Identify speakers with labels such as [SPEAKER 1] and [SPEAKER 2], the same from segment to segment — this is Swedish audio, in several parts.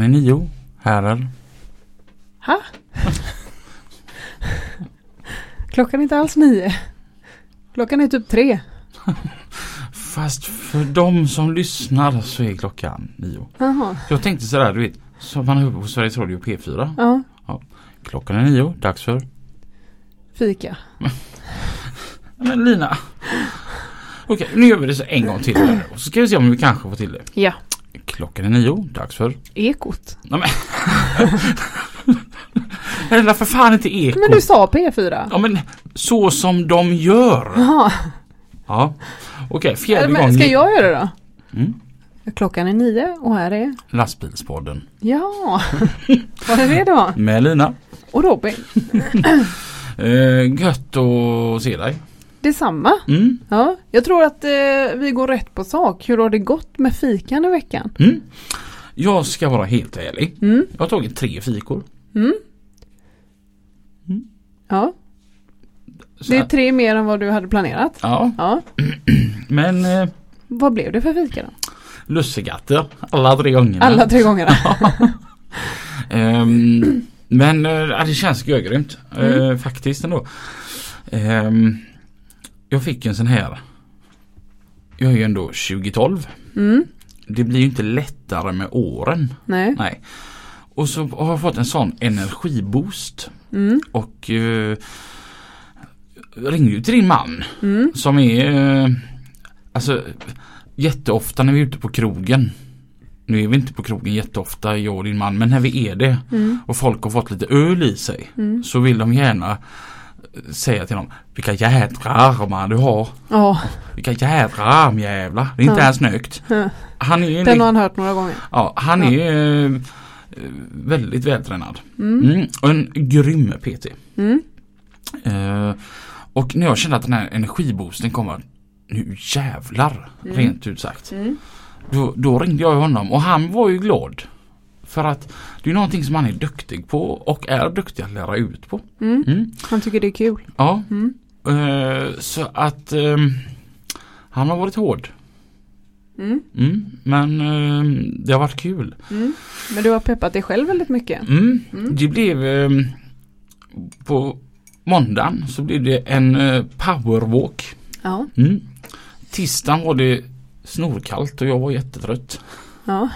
[SPEAKER 1] Klockan är nio, herrar.
[SPEAKER 2] Ha? Klockan är inte alls nio. Klockan är typ tre.
[SPEAKER 1] Fast för de som lyssnar så är klockan nio.
[SPEAKER 2] Jaha.
[SPEAKER 1] Jag tänkte sådär, du vet, som man hör på Sveriges Radio P4.
[SPEAKER 2] Ja.
[SPEAKER 1] Klockan är nio, dags för...
[SPEAKER 2] Fika.
[SPEAKER 1] Men Lina. Okej, nu gör vi det så en gång till. här. Och så ska vi se om vi kanske får till det.
[SPEAKER 2] Ja.
[SPEAKER 1] Klockan är nio, dags för...
[SPEAKER 2] Ekot.
[SPEAKER 1] Nej, men... Eller för fan inte eko.
[SPEAKER 2] Men du sa P4.
[SPEAKER 1] Ja men så som de gör.
[SPEAKER 2] Jaha.
[SPEAKER 1] Ja. Okej, fjärde
[SPEAKER 2] Men
[SPEAKER 1] gången.
[SPEAKER 2] ska jag göra det då?
[SPEAKER 1] Mm.
[SPEAKER 2] Klockan är nio och här är...
[SPEAKER 1] Lastbilspodden.
[SPEAKER 2] Ja. Var det det det var?
[SPEAKER 1] Med Lina.
[SPEAKER 2] Och Robin.
[SPEAKER 1] Eh, gött att se dig.
[SPEAKER 2] Detsamma.
[SPEAKER 1] Mm.
[SPEAKER 2] Ja. Jag tror att eh, vi går rätt på sak. Hur har det gått med fikan i veckan?
[SPEAKER 1] Mm. Jag ska vara helt ärlig.
[SPEAKER 2] Mm.
[SPEAKER 1] Jag har tagit tre fikor.
[SPEAKER 2] Mm. Ja.
[SPEAKER 1] Så
[SPEAKER 2] Det är tre mer än vad du hade planerat.
[SPEAKER 1] Ja,
[SPEAKER 2] Ja.
[SPEAKER 1] men eh,
[SPEAKER 2] Vad blev det för fika då?
[SPEAKER 1] lussekatter alla tre gångerna.
[SPEAKER 2] Alla tre gångerna.
[SPEAKER 1] Ehm, men eh, ja, det känns görgrymt eh, faktiskt ändå. Ehm, jag fick en sån här. Jag är ju ändå 2012.
[SPEAKER 2] Mm.
[SPEAKER 1] Det blir ju inte lättare med åren.
[SPEAKER 2] Nej.
[SPEAKER 1] Nej. Och så har jag fått en sån energiboost.
[SPEAKER 2] Mm.
[SPEAKER 1] Och eh, ringde ju till din man.
[SPEAKER 2] Mm.
[SPEAKER 1] Som är eh, alltså jätteofta när vi är ute på krogen. Nu är vi inte på krogen jätteofta jag och din man men när vi är det
[SPEAKER 2] Mm.
[SPEAKER 1] och folk har fått lite öl i sig
[SPEAKER 2] Mm.
[SPEAKER 1] så vill de gärna säga till dem vilka jädra armar du har.
[SPEAKER 2] Ja.
[SPEAKER 1] Vilka jädra armjävlar. Det är inte
[SPEAKER 2] Ja.
[SPEAKER 1] ens snyggt.
[SPEAKER 2] Ja.
[SPEAKER 1] Han är,
[SPEAKER 2] Den har han hört några gånger.
[SPEAKER 1] ja, han
[SPEAKER 2] Ja.
[SPEAKER 1] är eh, väldigt vältränad.
[SPEAKER 2] Mm.
[SPEAKER 1] Mm. Och en grym PT.
[SPEAKER 2] Mm.
[SPEAKER 1] Eh, och när jag kände att den här energiboosten kommer nu jävlar
[SPEAKER 2] Mm.
[SPEAKER 1] rent ut sagt.
[SPEAKER 2] Mm.
[SPEAKER 1] Då, då ringde jag honom och han var ju glad. För att det är någonting som han är duktig på och är duktig att lära ut på.
[SPEAKER 2] Mm.
[SPEAKER 1] Mm.
[SPEAKER 2] Han tycker det är kul.
[SPEAKER 1] Ja,
[SPEAKER 2] Mm.
[SPEAKER 1] eh, så att ehm, han har varit hård.
[SPEAKER 2] Mm.
[SPEAKER 1] Mm. Men ehm, det har varit kul.
[SPEAKER 2] Mm. Men du har peppat dig själv väldigt mycket.
[SPEAKER 1] Det blev ehm, på måndagen så blev det en eh, powerwalk.
[SPEAKER 2] Ja.
[SPEAKER 1] Tisdagen var det snorkallt och jag var jättetrött.
[SPEAKER 2] Ja.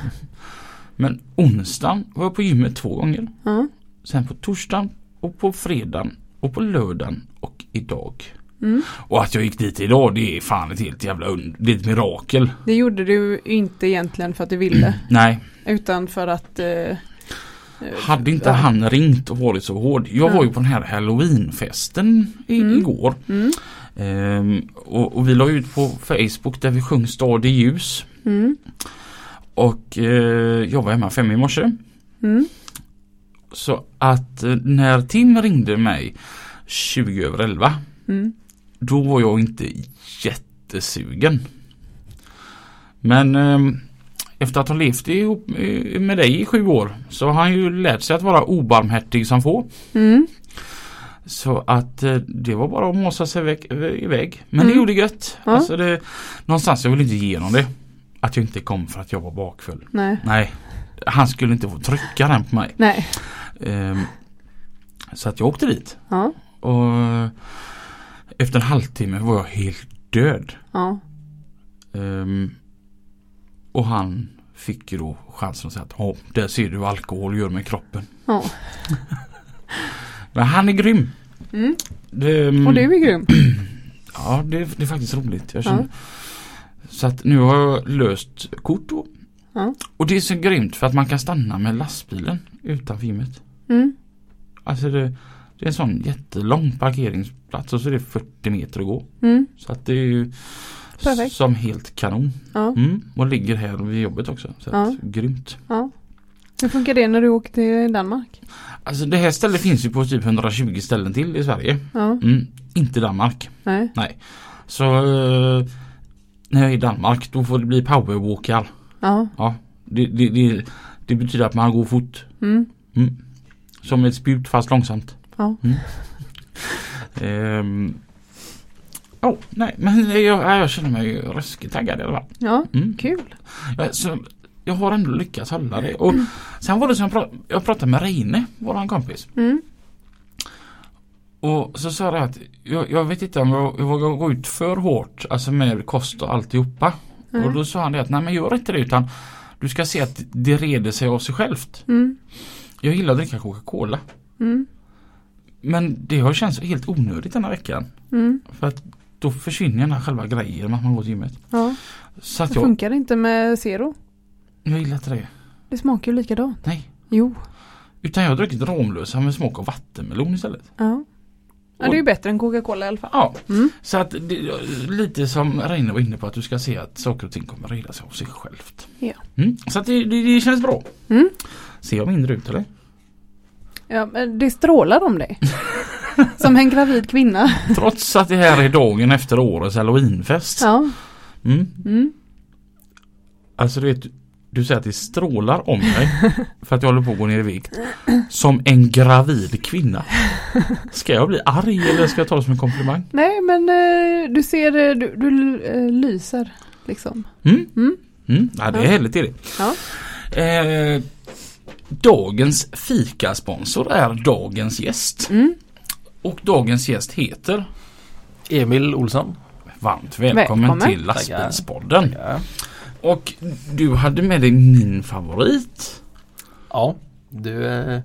[SPEAKER 1] Men onsdagen var jag på gymmet två gånger.
[SPEAKER 2] Ja.
[SPEAKER 1] Sen på torsdagen och på fredagen och på lördagen och idag.
[SPEAKER 2] Mm.
[SPEAKER 1] Och att jag gick dit idag det är fan ett helt jävla und- Det är ett mirakel.
[SPEAKER 2] Det gjorde du inte egentligen för att du ville.
[SPEAKER 1] Nej,
[SPEAKER 2] Utan för att... Eh, eh,
[SPEAKER 1] hade inte han ringt och varit så hård. Jag
[SPEAKER 2] Ja.
[SPEAKER 1] var ju på den här halloweenfesten i,
[SPEAKER 2] Mm.
[SPEAKER 1] igår.
[SPEAKER 2] Mm.
[SPEAKER 1] Ehm, och, och vi la ut på Facebook där vi sjöng Stad i ljus. Och eh, jag var hemma fem i morse.
[SPEAKER 2] Mm.
[SPEAKER 1] Så att eh, när Tim ringde mig 20 över 11
[SPEAKER 2] Mm.
[SPEAKER 1] då var jag inte jättesugen. Men eh, efter att ha levt ihop eh, med dig i sju år så har han ju lärt sig att vara obarmhärtig som få.
[SPEAKER 2] Mm.
[SPEAKER 1] Så att eh, det var bara att måsa sig iväg. Men det
[SPEAKER 2] Mm.
[SPEAKER 1] gjorde gött.
[SPEAKER 2] Ja.
[SPEAKER 1] Alltså det, någonstans jag vill inte ge honom det. Att jag inte kom för att jag var bakfull.
[SPEAKER 2] Nej.
[SPEAKER 1] Nej. Han skulle inte få trycka den på mig.
[SPEAKER 2] Nej.
[SPEAKER 1] Ehm, så att jag åkte dit.
[SPEAKER 2] Ja.
[SPEAKER 1] Och efter en halvtimme var jag helt död.
[SPEAKER 2] Ja.
[SPEAKER 1] Ehm, och han fick ju då chansen att säga att ja, där ser du vad alkohol gör med kroppen.
[SPEAKER 2] Ja.
[SPEAKER 1] Men han är grym.
[SPEAKER 2] Mm.
[SPEAKER 1] Det,
[SPEAKER 2] Och du är grym.
[SPEAKER 1] Ja, det, det är faktiskt roligt. Jag
[SPEAKER 2] Ja.
[SPEAKER 1] Så att nu har jag löst kort då.
[SPEAKER 2] Ja.
[SPEAKER 1] Och det är så grymt för att man kan stanna med lastbilen utanför gymmet.
[SPEAKER 2] Mm.
[SPEAKER 1] Alltså det, Det är en sån jättelång parkeringsplats och så är det 40 meter att gå.
[SPEAKER 2] Mm.
[SPEAKER 1] Så att det är ju
[SPEAKER 2] Perfekt.
[SPEAKER 1] som helt kanon.
[SPEAKER 2] Ja.
[SPEAKER 1] Mm. Och ligger här vid jobbet också. Så
[SPEAKER 2] Ja.
[SPEAKER 1] att, Grymt.
[SPEAKER 2] ja. Hur funkar det när du åker till Danmark?
[SPEAKER 1] Alltså det här stället finns ju på typ 120 ställen till i Sverige.
[SPEAKER 2] Ja.
[SPEAKER 1] Mm. Inte Danmark.
[SPEAKER 2] Nej.
[SPEAKER 1] Så eh, när jag är i Danmark då får det bli powerwalkar.
[SPEAKER 2] Ja.
[SPEAKER 1] Ja, det, det, det, det betyder att man går fort.
[SPEAKER 2] Mm.
[SPEAKER 1] Mm. Som ett spjut fast långsamt.
[SPEAKER 2] Ja.
[SPEAKER 1] Mm. Ehm. Oh, nej men jag, jag, jag känner mig ruskigt taggad i alla fall.
[SPEAKER 2] Ja.
[SPEAKER 1] Mm.
[SPEAKER 2] Kul.
[SPEAKER 1] Ja, Så, jag har ändå lyckats hålla det. Och sen var det som jag pratade, jag pratade med Reine, våran kompis. Och så sa jag att jag, jag vet inte om jag, jag vågar gå ut för hårt, alltså med kost och alltihopa.
[SPEAKER 2] Mm.
[SPEAKER 1] Och då sa han det att nej men gör inte det utan du ska se att det reder sig av sig självt.
[SPEAKER 2] Mm.
[SPEAKER 1] Jag gillar att dricka Coca-Cola.
[SPEAKER 2] Mm.
[SPEAKER 1] Men det har känts helt onödigt denna veckan.
[SPEAKER 2] Mm.
[SPEAKER 1] För att då försvinner den här själva grejen med att man går till gymmet.
[SPEAKER 2] Ja.
[SPEAKER 1] Så att
[SPEAKER 2] Det
[SPEAKER 1] jag,
[SPEAKER 2] funkar inte med Zero.
[SPEAKER 1] jag gillar inte det.
[SPEAKER 2] Det smakar ju likadant.
[SPEAKER 1] Nej.
[SPEAKER 2] Jo.
[SPEAKER 1] Utan jag har druckit Ramlösa med smak av vattenmelon istället.
[SPEAKER 2] Ja. Ja, det är ju bättre än Coca-Cola i alla fall.
[SPEAKER 1] Ja,
[SPEAKER 2] Mm.
[SPEAKER 1] så att det, lite som Reine var inne på att du ska se att saker och ting kommer reda sig av sig självt.
[SPEAKER 2] Ja.
[SPEAKER 1] Mm. Så att det, det, det känns bra.
[SPEAKER 2] Mm.
[SPEAKER 1] Ser jag mindre ut eller?
[SPEAKER 2] Ja, men det strålar om dig. Som en gravid kvinna.
[SPEAKER 1] Trots att det här är dagen efter årets halloweenfest.
[SPEAKER 2] Ja.
[SPEAKER 1] Mm.
[SPEAKER 2] Mm.
[SPEAKER 1] Alltså du vet, du säger att det strålar om mig för att jag håller på att gå ner i vikt. Som en gravid kvinna. Ska jag bli arg eller ska jag ta det som en komplimang?
[SPEAKER 2] Nej men eh, du ser, eh, du, du eh, lyser liksom.
[SPEAKER 1] Mm.
[SPEAKER 2] Mm.
[SPEAKER 1] Mm. Ja, det är
[SPEAKER 2] Ja.
[SPEAKER 1] härligt är det.
[SPEAKER 2] Ja.
[SPEAKER 1] Eh, dagens fikasponsor är dagens gäst.
[SPEAKER 2] Mm.
[SPEAKER 1] Och dagens gäst heter
[SPEAKER 3] Emil Olsson.
[SPEAKER 1] Varmt välkommen,
[SPEAKER 2] Välkommen.
[SPEAKER 1] till lastbilspodden.
[SPEAKER 3] Ja.
[SPEAKER 1] Och du hade med dig min favorit.
[SPEAKER 3] ja. Du eh,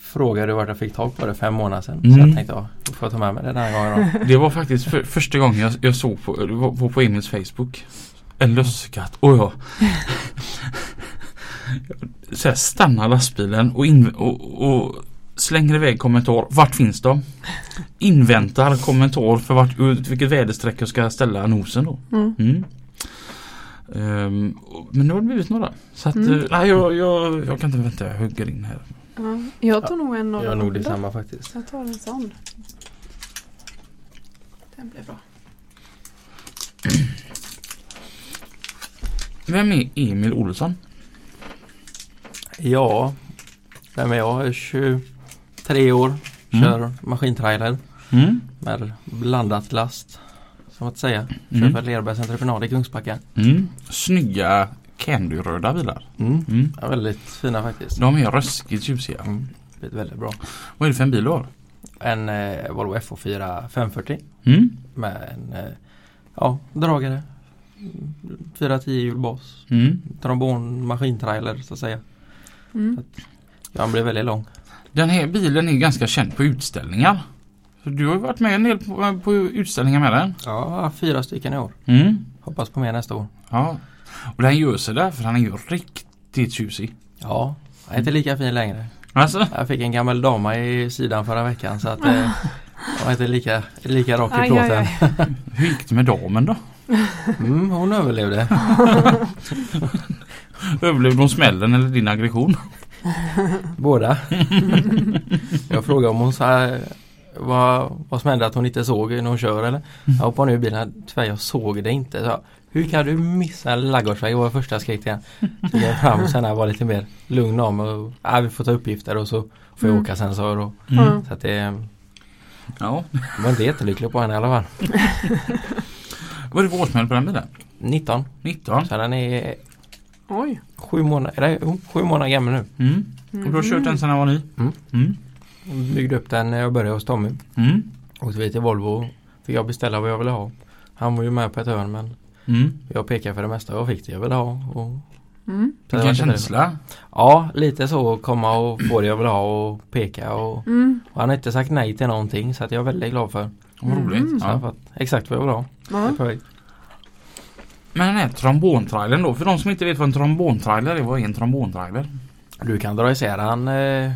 [SPEAKER 3] frågade vart jag fick tag på det fem månader sedan. Så
[SPEAKER 1] Mm.
[SPEAKER 3] jag tänkte ja, då får jag ta med mig det den här gången då.
[SPEAKER 1] Det var faktiskt för, första gången jag, jag såg på, var på, på Emils Facebook. En lussekatt. Och jag så här, stannar lastbilen och, in, och, och slänger iväg kommentar. Vart finns de? Inväntar kommentar för vart, vilket väderstreck jag ska ställa nosen då.
[SPEAKER 2] Mm.
[SPEAKER 1] Mm. Och- men nu har det blivit några. Så att,
[SPEAKER 2] Mm.
[SPEAKER 1] eh, nej, jag, jag, jag kan inte vänta, jag hugger in här.
[SPEAKER 2] Ja. Jag tar nog en
[SPEAKER 3] Jag har nog detsamma faktiskt.
[SPEAKER 2] Jag tar en sån. Den blir bra.
[SPEAKER 1] Vem är Emil Olsson?
[SPEAKER 3] Ja, vem är jag? Jag är 23 år.
[SPEAKER 1] Mm.
[SPEAKER 3] Kör maskintrailer
[SPEAKER 1] Mm.
[SPEAKER 3] med blandat last. Som att säga.
[SPEAKER 1] Mm.
[SPEAKER 3] för Lerbergs entreprenad i Kungsbacka.
[SPEAKER 1] Mm. Snygga candyröda bilar.
[SPEAKER 3] Mm.
[SPEAKER 1] Mm.
[SPEAKER 3] Ja, väldigt fina faktiskt.
[SPEAKER 1] De är ruskigt tjusiga.
[SPEAKER 3] Mm. Blivit väldigt bra.
[SPEAKER 1] Vad är det för en bil du har?
[SPEAKER 3] En eh, Volvo FH4 540
[SPEAKER 1] Mm.
[SPEAKER 3] med en eh, ja, dragare. Mm, 410 hjulbas.
[SPEAKER 1] Mm.
[SPEAKER 3] Trombon maskintrailer så att säga.
[SPEAKER 2] Mm.
[SPEAKER 3] Ja, han blev väldigt lång.
[SPEAKER 1] Den här bilen är ganska känd på utställningar. Så du har ju varit med en del på, på utställningar med den.
[SPEAKER 3] Ja, fyra stycken i år.
[SPEAKER 1] Mm.
[SPEAKER 3] Hoppas på mer nästa år.
[SPEAKER 1] Ja. Och den gör sig där för han är ju riktigt tjusig.
[SPEAKER 3] Ja, jag är inte lika fin längre.
[SPEAKER 1] Alltså?
[SPEAKER 3] Jag fick en gammal dama i sidan förra veckan så att eh, jag var inte lika, lika rak i plåten.
[SPEAKER 1] Hur gick det med damen då?
[SPEAKER 3] Mm, hon överlevde.
[SPEAKER 1] Överlevde hon smällen eller din aggression?
[SPEAKER 3] Båda. jag frågade om hon sa vad, vad som hände att hon inte såg när hon kör eller? Jag hoppade ner i bilen. Tyvärr jag såg det inte. Så, hur kan du missa en ladugårdsväg? var första henne. Så gick jag fram och sen när jag var lite mer lugn om och ja, vi får ta uppgifter och så får jag
[SPEAKER 2] Mm.
[SPEAKER 3] åka sen så. Då.
[SPEAKER 2] Mm.
[SPEAKER 3] Så att det
[SPEAKER 1] Ja.
[SPEAKER 3] jag var inte jättelycklig på henne i alla fall.
[SPEAKER 1] Vad är det för årsmodell på den bilen?
[SPEAKER 3] 19.
[SPEAKER 1] 19?
[SPEAKER 3] Så den är
[SPEAKER 2] Oj.
[SPEAKER 3] sju månader, eller, sju månader gammal nu.
[SPEAKER 1] Mm. Och du har kört den sedan den var ny?
[SPEAKER 3] Mm.
[SPEAKER 1] Mm.
[SPEAKER 3] Byggde upp den när jag började hos Tommy.
[SPEAKER 1] Mm.
[SPEAKER 3] Åkte vi till Volvo. Fick jag beställa vad jag ville ha. Han var ju med på ett hörn men
[SPEAKER 1] Mm.
[SPEAKER 3] jag pekade för det mesta. Jag fick det jag ville ha. Och
[SPEAKER 2] Mm.
[SPEAKER 1] Vilken känsla.
[SPEAKER 3] Ja, lite så. Komma och få det jag vill ha och peka. Och,
[SPEAKER 2] Mm.
[SPEAKER 3] och han har inte sagt nej till någonting så att jag är väldigt glad för.
[SPEAKER 1] Vad roligt.
[SPEAKER 2] Mm.
[SPEAKER 3] Så jag har
[SPEAKER 1] Ja.
[SPEAKER 3] exakt vad jag vill ha.
[SPEAKER 1] Men den här trombontrailern då, för de som inte vet vad en trombontrailer är, vad är en trombontrailer?
[SPEAKER 3] Du kan dra isär han eh,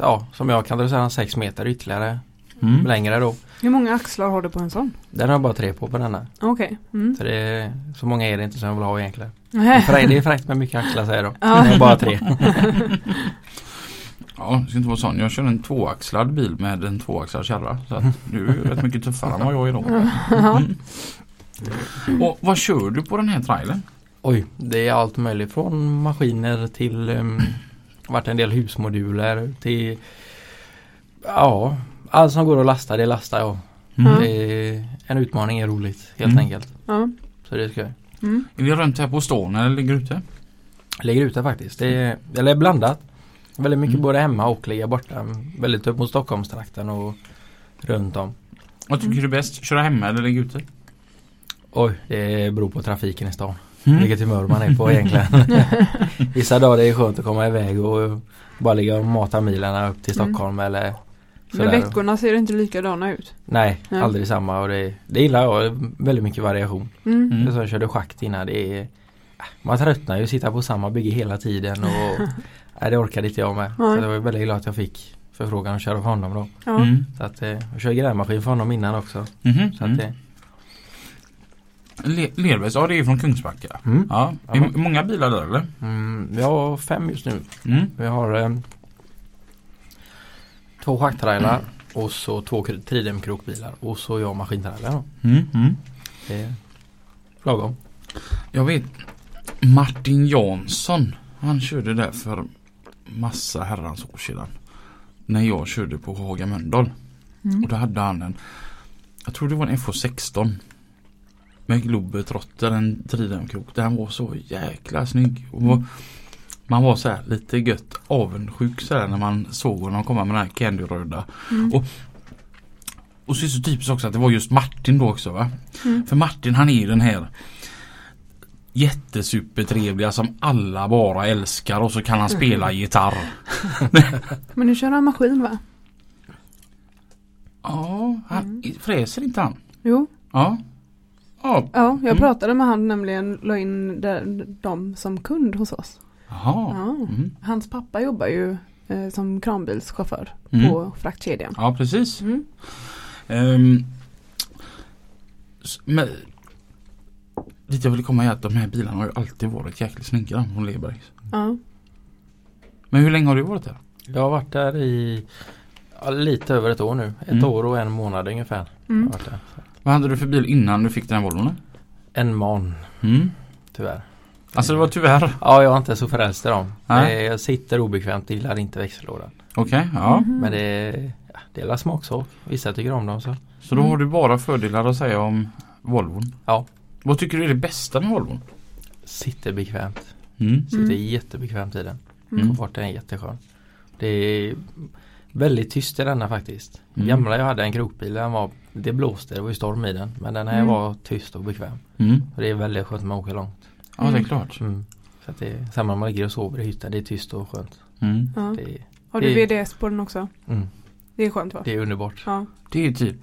[SPEAKER 3] ja, som jag kan dra sedan 6 meter ytterligare
[SPEAKER 1] Mm.
[SPEAKER 3] längre då.
[SPEAKER 2] Hur många axlar har du på en sån?
[SPEAKER 3] Den har jag bara tre på på denna.
[SPEAKER 2] Okej. Mm.
[SPEAKER 3] Så, det, så många är det inte som jag vill ha egentligen.
[SPEAKER 2] Nej.
[SPEAKER 3] För det är fräckt med mycket axlar säger de.
[SPEAKER 2] Ja.
[SPEAKER 3] Det är bara tre.
[SPEAKER 1] Ja, det ska inte vara sån. Jag kör en tvåaxlad bil med en tvåaxlad kärra. Så att du är ju rätt mycket tuffare än vad jag är då. Mm. Och vad kör du på den här trailern?
[SPEAKER 3] Oj, det är allt möjligt från maskiner till um, varit en del husmoduler till Ja, allt som går att lasta det lastar jag.
[SPEAKER 2] Mm.
[SPEAKER 3] Det är, en utmaning är roligt helt
[SPEAKER 1] Mm.
[SPEAKER 3] enkelt.
[SPEAKER 2] Ja.
[SPEAKER 3] Så det ska jag.
[SPEAKER 2] Mm.
[SPEAKER 1] Är det runt här på stan eller ligger ute?
[SPEAKER 3] Lägger ut det faktiskt. Det är, eller blandat. Väldigt mycket
[SPEAKER 1] Mm.
[SPEAKER 3] både hemma och ligga borta. Väldigt upp mot Stockholmstrakten och runt om.
[SPEAKER 1] Vad tycker du är bäst? Köra hemma eller ligga ute?
[SPEAKER 3] Oj, det beror på trafiken i stan.
[SPEAKER 1] Mm.
[SPEAKER 3] Vilket humör man är på egentligen. Vissa dagar är det skönt att komma iväg och bara ligga och mata milarna upp till
[SPEAKER 2] Mm.
[SPEAKER 3] Stockholm eller
[SPEAKER 2] Men
[SPEAKER 3] sådär.
[SPEAKER 2] veckorna ser inte likadana ut.
[SPEAKER 3] Nej,
[SPEAKER 2] Nej.
[SPEAKER 3] aldrig samma och det, det gillar jag. Väldigt mycket variation.
[SPEAKER 2] Mm.
[SPEAKER 1] Mm.
[SPEAKER 3] Det är så jag körde schakt innan. Det är, man tröttnar ju att sitta på samma bygge hela tiden och nej, det orkade inte jag med. Så
[SPEAKER 2] Nej.
[SPEAKER 3] jag var väldigt glad att jag fick förfrågan att köra för honom då.
[SPEAKER 2] Ja.
[SPEAKER 1] Mm.
[SPEAKER 3] Så att eh, jag kör grävmaskin för honom innan också.
[SPEAKER 1] Mhm.
[SPEAKER 3] Så att det,
[SPEAKER 1] Le- Lerbergs, ja det är från Kungsbacka.
[SPEAKER 3] mm.
[SPEAKER 1] Ja.
[SPEAKER 3] Ja.
[SPEAKER 1] Är det många bilar där eller?
[SPEAKER 3] Mm, vi har fem just nu.
[SPEAKER 1] Mm.
[SPEAKER 3] Vi har eh, två schacktrailar och så två kr- tridemkrokbilar och så jag maskintrailar då.
[SPEAKER 1] Mm. Mm.
[SPEAKER 3] Det är lagom.
[SPEAKER 1] Jag vet Martin Jansson. Han körde där för massa herrans år sedan. När jag körde på Haga Mölndal.
[SPEAKER 2] Mm.
[SPEAKER 1] Och då hade han en Jag tror det var en FH16 Med Globetrotter, en tridemkrok. Den var så jäkla snygg. Och man var så här lite gött avundsjuk så här när man såg honom komma med den här candyröda.
[SPEAKER 2] Mm.
[SPEAKER 1] Och- Och så är det så typiskt också att det var just Martin då också va.
[SPEAKER 2] Mm.
[SPEAKER 1] För Martin han är ju den här Jättesupertrevliga som alla bara älskar och så kan han spela gitarr.
[SPEAKER 2] Men nu kör han maskin va?
[SPEAKER 1] Ja, han,
[SPEAKER 2] Mm.
[SPEAKER 1] fräser inte han?
[SPEAKER 2] Jo.
[SPEAKER 1] Ja. Ja,
[SPEAKER 2] Ja, jag
[SPEAKER 1] Mm.
[SPEAKER 2] pratade med han nämligen, la in de- dem som kund hos oss.
[SPEAKER 1] Jaha.
[SPEAKER 2] Ja.
[SPEAKER 1] Mm.
[SPEAKER 2] Hans pappa jobbar ju eh, som kranbilschaufför
[SPEAKER 1] Mm.
[SPEAKER 2] på fraktkedjan.
[SPEAKER 1] Ja, precis.
[SPEAKER 2] Mm.
[SPEAKER 1] S- men, dit jag vill komma är att de här bilarna har ju alltid varit jäkligt snygga från Lebergs.
[SPEAKER 2] Ja.
[SPEAKER 1] Men hur länge har du varit där?
[SPEAKER 3] Jag har varit där i ja, lite över ett år nu. Ett
[SPEAKER 1] Mm.
[SPEAKER 3] år och en månad ungefär. har jag
[SPEAKER 2] Mm.
[SPEAKER 3] varit där. Så.
[SPEAKER 1] Vad hade du för bil innan du fick den här Volvon?
[SPEAKER 3] En man
[SPEAKER 1] Mm.
[SPEAKER 3] tyvärr.
[SPEAKER 1] Alltså det var tyvärr.
[SPEAKER 3] Ja, jag är inte så frälst i dem.
[SPEAKER 1] Nej.
[SPEAKER 3] Jag sitter obekvämt, gillar inte växellådan.
[SPEAKER 1] Okej, ja.
[SPEAKER 2] Mhm.
[SPEAKER 3] Men det, ja, det är la smaksak. Vissa tycker om dem så.
[SPEAKER 1] Så då
[SPEAKER 2] Mm.
[SPEAKER 1] har du bara fördelar att säga om Volvon?
[SPEAKER 3] Ja.
[SPEAKER 1] Vad tycker du är det bästa med Volvon?
[SPEAKER 3] Sitter bekvämt.
[SPEAKER 1] Mm.
[SPEAKER 3] Sitter
[SPEAKER 2] Mm.
[SPEAKER 3] jättebekvämt i den.
[SPEAKER 2] Mm.
[SPEAKER 3] Komforten är jätteskön. Det är väldigt tyst i denna faktiskt.
[SPEAKER 1] Mm.
[SPEAKER 3] Gamla jag hade en krokbil, den var, det blåste, det var ju storm i den. Men den här
[SPEAKER 2] Mm.
[SPEAKER 3] var tyst och bekväm.
[SPEAKER 1] Mm.
[SPEAKER 3] Och det är väldigt skönt när man åker långt.
[SPEAKER 1] Ja, det är klart.
[SPEAKER 3] Mm. Så att det är samma när man ligger och sover i hytten, det är tyst och skönt.
[SPEAKER 1] Mm.
[SPEAKER 2] Ja.
[SPEAKER 3] Det, är-
[SPEAKER 2] Har du
[SPEAKER 3] det-
[SPEAKER 2] VDS på den också?
[SPEAKER 3] mm,
[SPEAKER 2] Det är skönt va?
[SPEAKER 3] det är underbart.
[SPEAKER 2] Ja.
[SPEAKER 1] Det är typ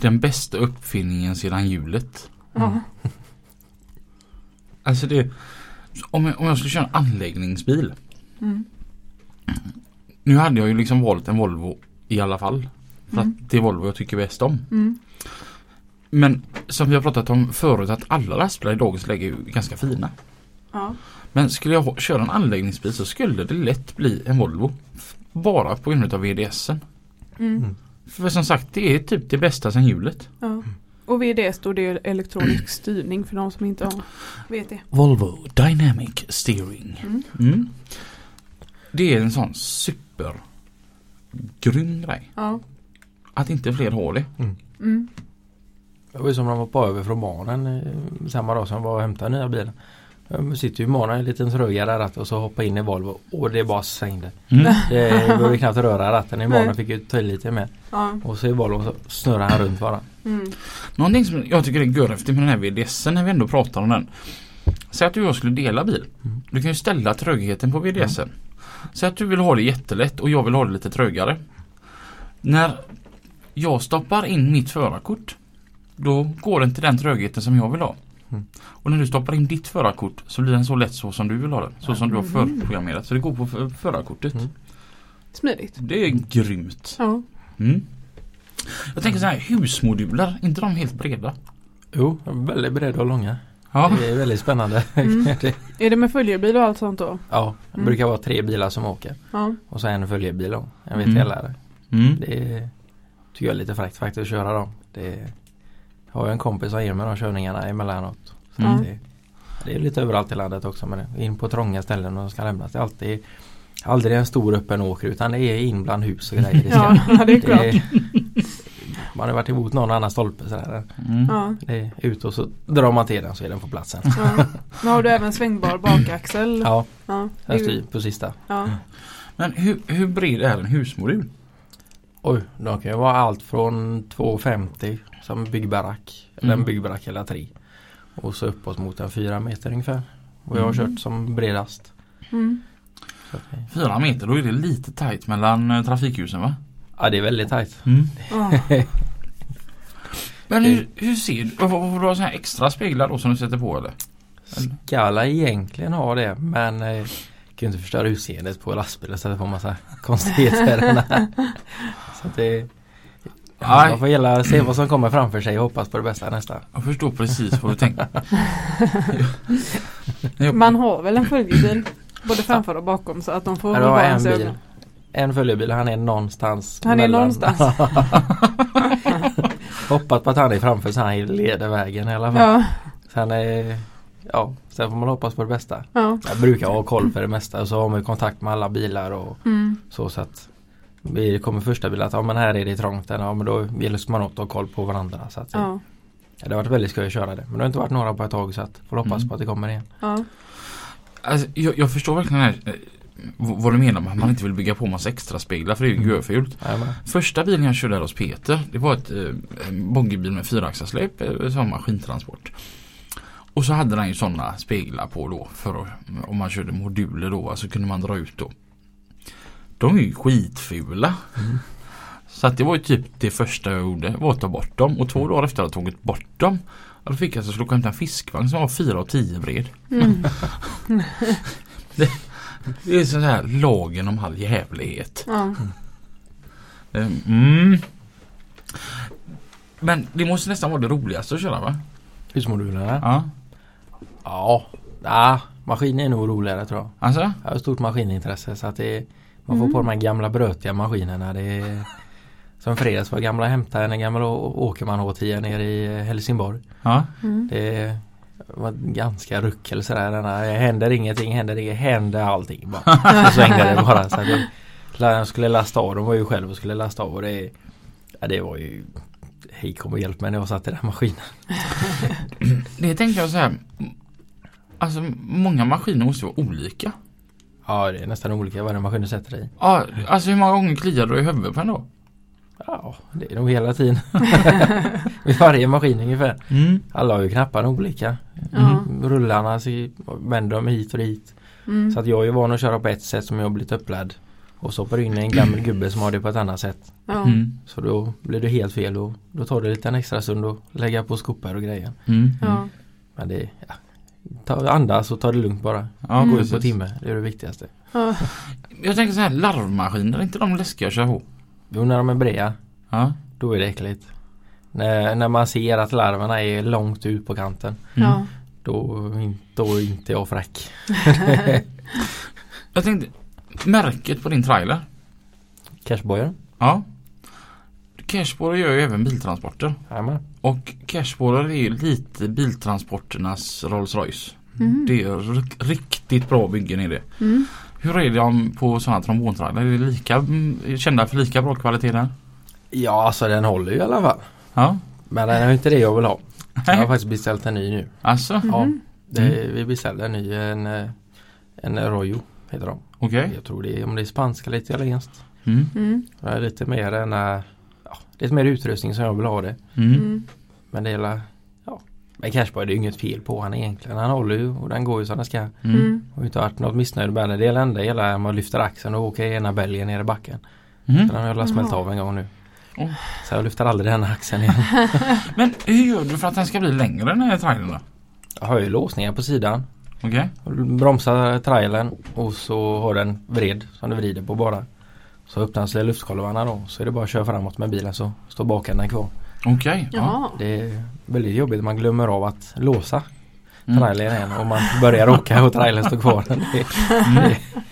[SPEAKER 1] den bästa uppfinningen sedan hjulet.
[SPEAKER 3] Mm.
[SPEAKER 1] Alltså det om jag, om jag skulle köra en anläggningsbil.
[SPEAKER 2] Mm.
[SPEAKER 1] Nu hade jag ju liksom valt en Volvo i alla fall. För
[SPEAKER 2] Mm.
[SPEAKER 1] att det är Volvo jag tycker bäst om.
[SPEAKER 2] Mm.
[SPEAKER 1] Men som vi har pratat om förut att alla lastbilar i dagens läge är ju ganska fina.
[SPEAKER 2] Ja.
[SPEAKER 1] Men skulle jag köra en anläggningsbil så skulle det lätt bli en Volvo. Bara på grund av VDSen.
[SPEAKER 2] Mm.
[SPEAKER 3] Mm.
[SPEAKER 1] För som sagt det är typ det bästa sen hjulet.
[SPEAKER 2] ja. Och VDS då det är elektronisk styrning för de som inte har vet det.
[SPEAKER 1] Volvo Dynamic Steering.
[SPEAKER 2] Mm.
[SPEAKER 1] Mm. Det är en sån super grym grej.
[SPEAKER 2] Ja.
[SPEAKER 1] Att inte fler har det.
[SPEAKER 2] Mm.
[SPEAKER 3] Det var ju som när man var på över från barnen eh, samma dag som var och hämtade nya bilen. Jag sitter ju i morgon i en liten trögare ratt och så hoppa in i Volvo och det bara svängde.
[SPEAKER 1] Mm.
[SPEAKER 3] Det behövde knappt röra ratten. I morgon
[SPEAKER 2] Nej.
[SPEAKER 3] fick ju ta i lite mer.
[SPEAKER 2] Ja.
[SPEAKER 3] Och så i Volvo så snurrar han runt bara.
[SPEAKER 2] Mm.
[SPEAKER 1] Någonting som jag tycker är görhäftigt med den här VDSen när vi ändå pratar om den. Säg att du och jag skulle dela bil.
[SPEAKER 3] Mm.
[SPEAKER 1] Du kan ju ställa trögheten på VDSen. Säg att du vill ha det jättelätt och jag vill ha det lite trögare. När jag stoppar in mitt förarkort då går den till den trögheten som jag vill ha.
[SPEAKER 3] Mm.
[SPEAKER 1] Och när du stoppar in ditt förarkort så blir den så lätt så som du vill ha den. Så som du har
[SPEAKER 2] Mhm.
[SPEAKER 1] förprogrammerat. Så det går på för- förarkortet.
[SPEAKER 3] Mm.
[SPEAKER 2] Smidigt.
[SPEAKER 1] Det är grymt.
[SPEAKER 2] Ja.
[SPEAKER 1] Mm. Jag tänker så här husmoduler, inte de helt breda?
[SPEAKER 3] Jo, väldigt breda och långa.
[SPEAKER 1] Ja.
[SPEAKER 3] Det är väldigt spännande.
[SPEAKER 2] Mm.
[SPEAKER 3] Det-
[SPEAKER 2] Är det med följebil och allt sånt då?
[SPEAKER 3] ja, det
[SPEAKER 2] Mm.
[SPEAKER 3] brukar vara tre bilar som åker.
[SPEAKER 2] Ja.
[SPEAKER 3] Och så en följebil då. En
[SPEAKER 1] Mm.
[SPEAKER 3] VTL-are.
[SPEAKER 1] Mm.
[SPEAKER 3] Det är, tycker jag är lite fräckt faktiskt att köra dem. Det är, jag har ju en kompis som ger mig de körningarna emellanåt. Så
[SPEAKER 1] Mm.
[SPEAKER 3] det, det är lite överallt i landet också men in på trånga ställen och ska lämnas. Det är alltid aldrig en stor öppen åker utan det är in bland hus och grejer. Det ska,
[SPEAKER 2] Ja, det är klart.
[SPEAKER 3] det, man har varit emot någon annan stolpe sådär.
[SPEAKER 1] Mm.
[SPEAKER 2] Ja.
[SPEAKER 3] Det är ut och så drar man till den så är den på platsen.
[SPEAKER 2] Ja. Men har du även svängbar bakaxel?
[SPEAKER 3] Ja,
[SPEAKER 2] Ja.
[SPEAKER 3] den styr på sista.
[SPEAKER 2] Ja.
[SPEAKER 1] Men hur, hur bred är en husmodul?
[SPEAKER 3] Oj, de kan ju vara allt från 2,50 som byggbarack. Eller
[SPEAKER 1] Mm.
[SPEAKER 3] en byggbarack eller tre. Och så uppåt mot en fyra meter ungefär. Och jag har
[SPEAKER 1] Mm.
[SPEAKER 3] kört som bredast.
[SPEAKER 2] Mm.
[SPEAKER 1] Fyra meter, då är det lite tajt mellan eh, trafikljusen va?
[SPEAKER 3] Ja det är väldigt tajt.
[SPEAKER 2] Ja.
[SPEAKER 1] Men hur, hur ser du? Får får du ha sådana här extra speglar då som du sätter på eller?
[SPEAKER 3] Skala egentligen ha det men eh, kan ju inte förstöra utseendet på lastbilen så att det får massa konstigheter. så att det,
[SPEAKER 1] Nej.
[SPEAKER 3] man får gilla se vad som kommer framför sig och hoppas på det bästa nästa.
[SPEAKER 1] Jag förstår precis vad du tänker.
[SPEAKER 2] Man har väl en följebil både framför och bakom så att de får bevara
[SPEAKER 3] en bil. En följebil, han är någonstans.
[SPEAKER 2] Han är någonstans.
[SPEAKER 3] Hoppas på att han är framför så han leder vägen i alla fall.
[SPEAKER 2] Ja.
[SPEAKER 3] Sen, är, ja, sen får man hoppas på det bästa.
[SPEAKER 2] Ja.
[SPEAKER 3] Jag brukar ha koll för det mesta och så har man kontakt med alla bilar och
[SPEAKER 2] Mm.
[SPEAKER 3] så så att vi kommer första bilen att ja men här är det trångt ja men då hjälps man åt att ha koll på varandra. Så att,
[SPEAKER 2] Ja.
[SPEAKER 3] ja, det har varit väldigt skoj att köra det. Men det har inte varit några på ett tag så att får hoppas
[SPEAKER 1] Mm.
[SPEAKER 3] på att det kommer igen.
[SPEAKER 2] Ja.
[SPEAKER 1] Alltså, jag, jag förstår verkligen det här, vad du menar med att man inte vill bygga på massa extra speglar för det är ju
[SPEAKER 3] Mm.
[SPEAKER 1] görfult. Första bilen jag körde här hos Peter det var ett, eh, en bogeybil med fyraxlarsläp eh, som maskintransport. Och så hade den ju sådana speglar på då för att, om man körde moduler då så kunde man dra ut då. De är ju skitfula.
[SPEAKER 3] Mm.
[SPEAKER 1] Så att det var ju typ det första jag gjorde var att ta bort dem och två dagar efter att jag tagit bort dem då fick jag alltså slå och hämta en fiskvagn som var 4 och 10 bred.
[SPEAKER 2] Mm.
[SPEAKER 1] Det är sån här lagen om all jävlighet.
[SPEAKER 2] Ja.
[SPEAKER 1] Mm. Men det måste nästan vara det roligaste att köra va?
[SPEAKER 3] husmodulerna?
[SPEAKER 1] Ja.
[SPEAKER 3] Ja, ja maskinen är nog roligare tror jag.
[SPEAKER 1] Alltså?
[SPEAKER 3] Jag har stort maskinintresse så att det Man får
[SPEAKER 2] Mm.
[SPEAKER 3] på de här gamla brötiga maskinerna. Det är, som fredags var gamla hämtade en gammal Å- Åkerman H10 nere i Helsingborg.
[SPEAKER 1] Ja.
[SPEAKER 2] Mm.
[SPEAKER 3] Det var ganska ruckel sådär. Denna, händer ingenting, händer inget, händer allting bara. Så svängde det bara. Så att jag skulle lasta av, de var ju själv och skulle lasta av och det, ja, det var ju Hej kom och hjälp mig när jag satt i den här maskinen.
[SPEAKER 1] Det tänkte jag så här. Alltså många maskiner måste vara olika.
[SPEAKER 3] Ja det är nästan olika vad den maskinen sätter i.
[SPEAKER 1] Ja, alltså hur många gånger kliar du i huvudet på en då?
[SPEAKER 3] Ja det är nog hela tiden. Vid varje maskin ungefär.
[SPEAKER 1] Mm.
[SPEAKER 3] Alla har ju knapparna olika.
[SPEAKER 2] Ja.
[SPEAKER 3] Rullarna så vänder de hit och dit.
[SPEAKER 2] Mm.
[SPEAKER 3] Så att jag är ju van att köra på ett sätt som jag har blivit upplärd. Och så på in en gammal gubbe som har det på ett annat sätt.
[SPEAKER 1] Mm.
[SPEAKER 3] Så då blir det helt fel och då tar det lite en extra stund att lägga på skopor och grejer.
[SPEAKER 1] Mm.
[SPEAKER 2] Ja.
[SPEAKER 3] Men det ja, ta, andas och ta det lugnt bara.
[SPEAKER 1] Ja,
[SPEAKER 2] Mm.
[SPEAKER 3] Gå ut på timme, det är det viktigaste.
[SPEAKER 2] Ja.
[SPEAKER 1] Jag tänker så här larvmaskiner, är inte de läskiga att köra på?
[SPEAKER 3] Jo när de är breda,
[SPEAKER 1] Ja.
[SPEAKER 3] då är det äckligt. När, när man ser att larverna är långt ut på kanten,
[SPEAKER 1] Mm.
[SPEAKER 2] Ja.
[SPEAKER 3] då, då är inte jag fräck.
[SPEAKER 1] Jag tänkte, märket på din trailer?
[SPEAKER 3] Cashboyen?
[SPEAKER 1] Ja. Cashborrar gör ju även biltransporter.
[SPEAKER 3] Jajamän.
[SPEAKER 1] Och cashborrar är ju lite biltransporternas Rolls Royce.
[SPEAKER 2] Mm.
[SPEAKER 1] Det är ri- riktigt bra byggen är det.
[SPEAKER 2] Mm.
[SPEAKER 1] Hur är det på sådana trombontrailer? Är det lika, mm, kända för lika bra kvalitet där?
[SPEAKER 3] Ja alltså den håller ju i alla fall.
[SPEAKER 1] Ja.
[SPEAKER 3] Men den är ju inte det jag vill ha. Jag har faktiskt beställt en ny nu.
[SPEAKER 1] Alltså,
[SPEAKER 3] Ja.
[SPEAKER 2] Mhm.
[SPEAKER 3] Det, vi beställde en ny, en, eh, en Royo heter de.
[SPEAKER 1] okej.
[SPEAKER 3] Jag tror det är, om det är spanska eller italienskt.
[SPEAKER 1] Mm.
[SPEAKER 2] Mm.
[SPEAKER 3] Det är lite mer en, eh, ja, lite mer utrustning som jag vill ha det.
[SPEAKER 1] Mm.
[SPEAKER 2] Mm.
[SPEAKER 3] Men det är la- ja. Men Cashboy det är ju inget fel på han egentligen. Han håller ju och den går ju som den ska.
[SPEAKER 1] Mm.
[SPEAKER 2] Mm.
[SPEAKER 3] Och inte varit något missnöjd med den. Det enda hela man lyfter axeln och åker ena bälgen ner i backen.
[SPEAKER 1] Mm.
[SPEAKER 3] Den har jag smält av en gång nu.
[SPEAKER 1] Åh.
[SPEAKER 3] Så jag lyfter aldrig den axeln igen.
[SPEAKER 1] Men hur gör du för att den ska bli längre den här trailern då?
[SPEAKER 3] Jag har ju låsningar på sidan.
[SPEAKER 1] Okej?
[SPEAKER 3] Bromsar trailern och så har den vred som du vrider på bara. Så öppnas luftkolvarna då så är det bara att köra framåt med bilen så står bakänden kvar.
[SPEAKER 1] Okej. ja.
[SPEAKER 2] Jaha.
[SPEAKER 3] Det är väldigt jobbigt. Man glömmer av att låsa
[SPEAKER 1] Mm.
[SPEAKER 3] trailern igen och man börjar åka och trailern står kvar. Det,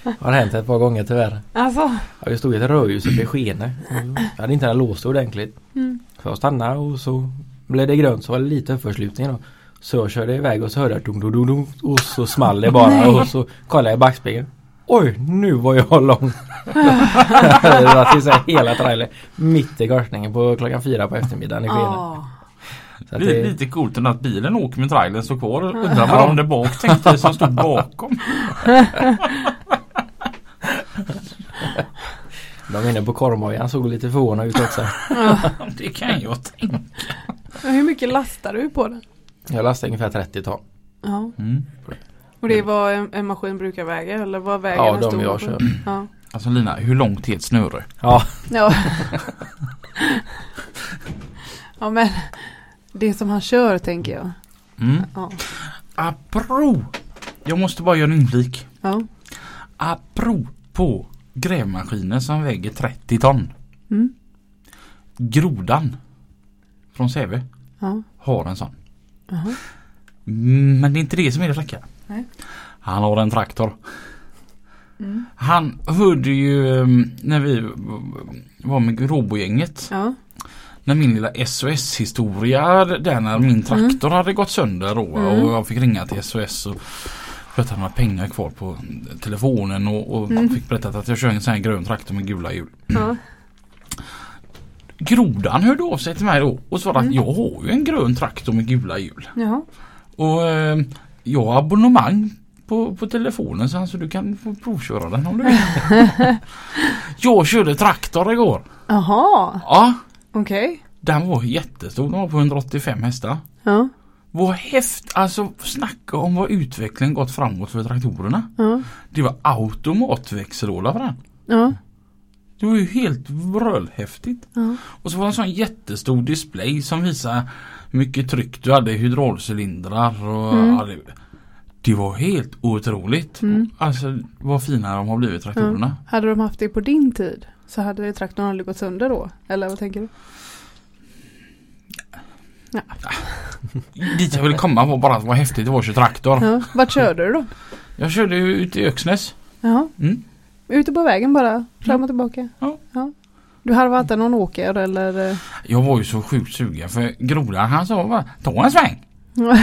[SPEAKER 3] det har hänt ett par gånger tyvärr.
[SPEAKER 2] Alltså.
[SPEAKER 3] Ja, det stod ett rödljus uppe i Skene. Jag hade inte den låst ordentligt.
[SPEAKER 2] Mm.
[SPEAKER 3] Så jag stannade och så blev det grönt så var det lite uppförslutning då. Så jag körde iväg och så hörde jag dum, dum, dum, dum, och så small det bara och så kollade jag i backspegeln. Oj, nu var jag lång. det var till sig hela trailern mitt i korsningen på klockan fyra på eftermiddagen i Skene.
[SPEAKER 2] Ja.
[SPEAKER 3] Så att
[SPEAKER 1] Det är lite coolt att bilen åker med trailern står kvar. Undrar vad de där bak tänkte som stod bakom.
[SPEAKER 3] de inne på korvmojan såg lite förvånade ut också.
[SPEAKER 1] Det kan jag tänka.
[SPEAKER 2] Hur mycket lastar du på den?
[SPEAKER 3] Jag lastade ungefär 30 ton.
[SPEAKER 2] Ja.
[SPEAKER 1] Mm.
[SPEAKER 2] Och det är vad en, en maskin brukar väga eller vad väger
[SPEAKER 3] Ja,
[SPEAKER 2] en
[SPEAKER 3] de
[SPEAKER 2] stor
[SPEAKER 3] jag
[SPEAKER 2] maskin?
[SPEAKER 3] kör.
[SPEAKER 2] Ja.
[SPEAKER 1] Alltså Lina, hur långt är ett snöre?
[SPEAKER 3] Ja,
[SPEAKER 2] Ja. ja men det som han kör tänker jag.
[SPEAKER 1] Mm.
[SPEAKER 2] Ja.
[SPEAKER 1] Apro! Jag måste bara göra en inflik.
[SPEAKER 2] Ja.
[SPEAKER 1] Apropå grävmaskiner som väger 30 ton.
[SPEAKER 2] Mm.
[SPEAKER 1] Grodan från Säve
[SPEAKER 2] Ja.
[SPEAKER 1] har en sån.
[SPEAKER 2] Jaha.
[SPEAKER 1] Mm, Men det är inte det som är det fräcka.
[SPEAKER 2] Nej.
[SPEAKER 1] Han har en traktor.
[SPEAKER 2] Mm.
[SPEAKER 1] Han hörde ju eh, när vi var med Robogänget.
[SPEAKER 2] Ja.
[SPEAKER 1] När min lilla SOS-historia där när min traktor hade gått sönder då,
[SPEAKER 2] Mm.
[SPEAKER 1] och jag fick ringa till SOS och för att jag hade pengar kvar på telefonen och, och
[SPEAKER 2] Mm.
[SPEAKER 1] fick berättat att jag kör en sån här grön traktor med gula hjul.
[SPEAKER 2] Ja.
[SPEAKER 1] Grodan hörde av sig till mig då och sa
[SPEAKER 2] Mm.
[SPEAKER 1] att jag har ju en grön traktor med gula hjul.
[SPEAKER 2] Jaha.
[SPEAKER 1] Och eh, jag har abonnemang på, på telefonen så alltså, du kan få provköra den om du vill. jag körde traktor igår.
[SPEAKER 2] Jaha.
[SPEAKER 1] Ja,
[SPEAKER 2] Okej.
[SPEAKER 1] den var jättestor. Den var på 185 hästar.
[SPEAKER 2] Ja.
[SPEAKER 1] Vad häft, alltså snacka om vad utvecklingen gått framåt för traktorerna.
[SPEAKER 2] Ja.
[SPEAKER 1] Det var automatväxellåda för den.
[SPEAKER 2] Ja.
[SPEAKER 1] Det var ju helt vrölhäftigt.
[SPEAKER 2] Ja.
[SPEAKER 1] Och så var det en sån jättestor display som visar hur mycket tryck du hade i hydraulcylindrar och
[SPEAKER 2] Mm.
[SPEAKER 1] ja, det, det var helt otroligt.
[SPEAKER 2] Mm.
[SPEAKER 1] Alltså vad fina de har blivit traktorerna.
[SPEAKER 2] Hade de haft det på din tid så hade traktorn aldrig gått sönder då? Eller vad tänker du?
[SPEAKER 1] Dit jag ville komma var bara att vad häftigt det var att köra traktor.
[SPEAKER 2] Ja. Vart körde du då?
[SPEAKER 1] Jag körde ju ut i Öksnäs.
[SPEAKER 2] Jaha.
[SPEAKER 1] Mm.
[SPEAKER 2] Ute på vägen bara? Fram och tillbaka?
[SPEAKER 1] Ja.
[SPEAKER 2] Du harvade inte någon åker eller?
[SPEAKER 1] Jag var ju så sjukt sugen för Grodan han sa bara ta en sväng.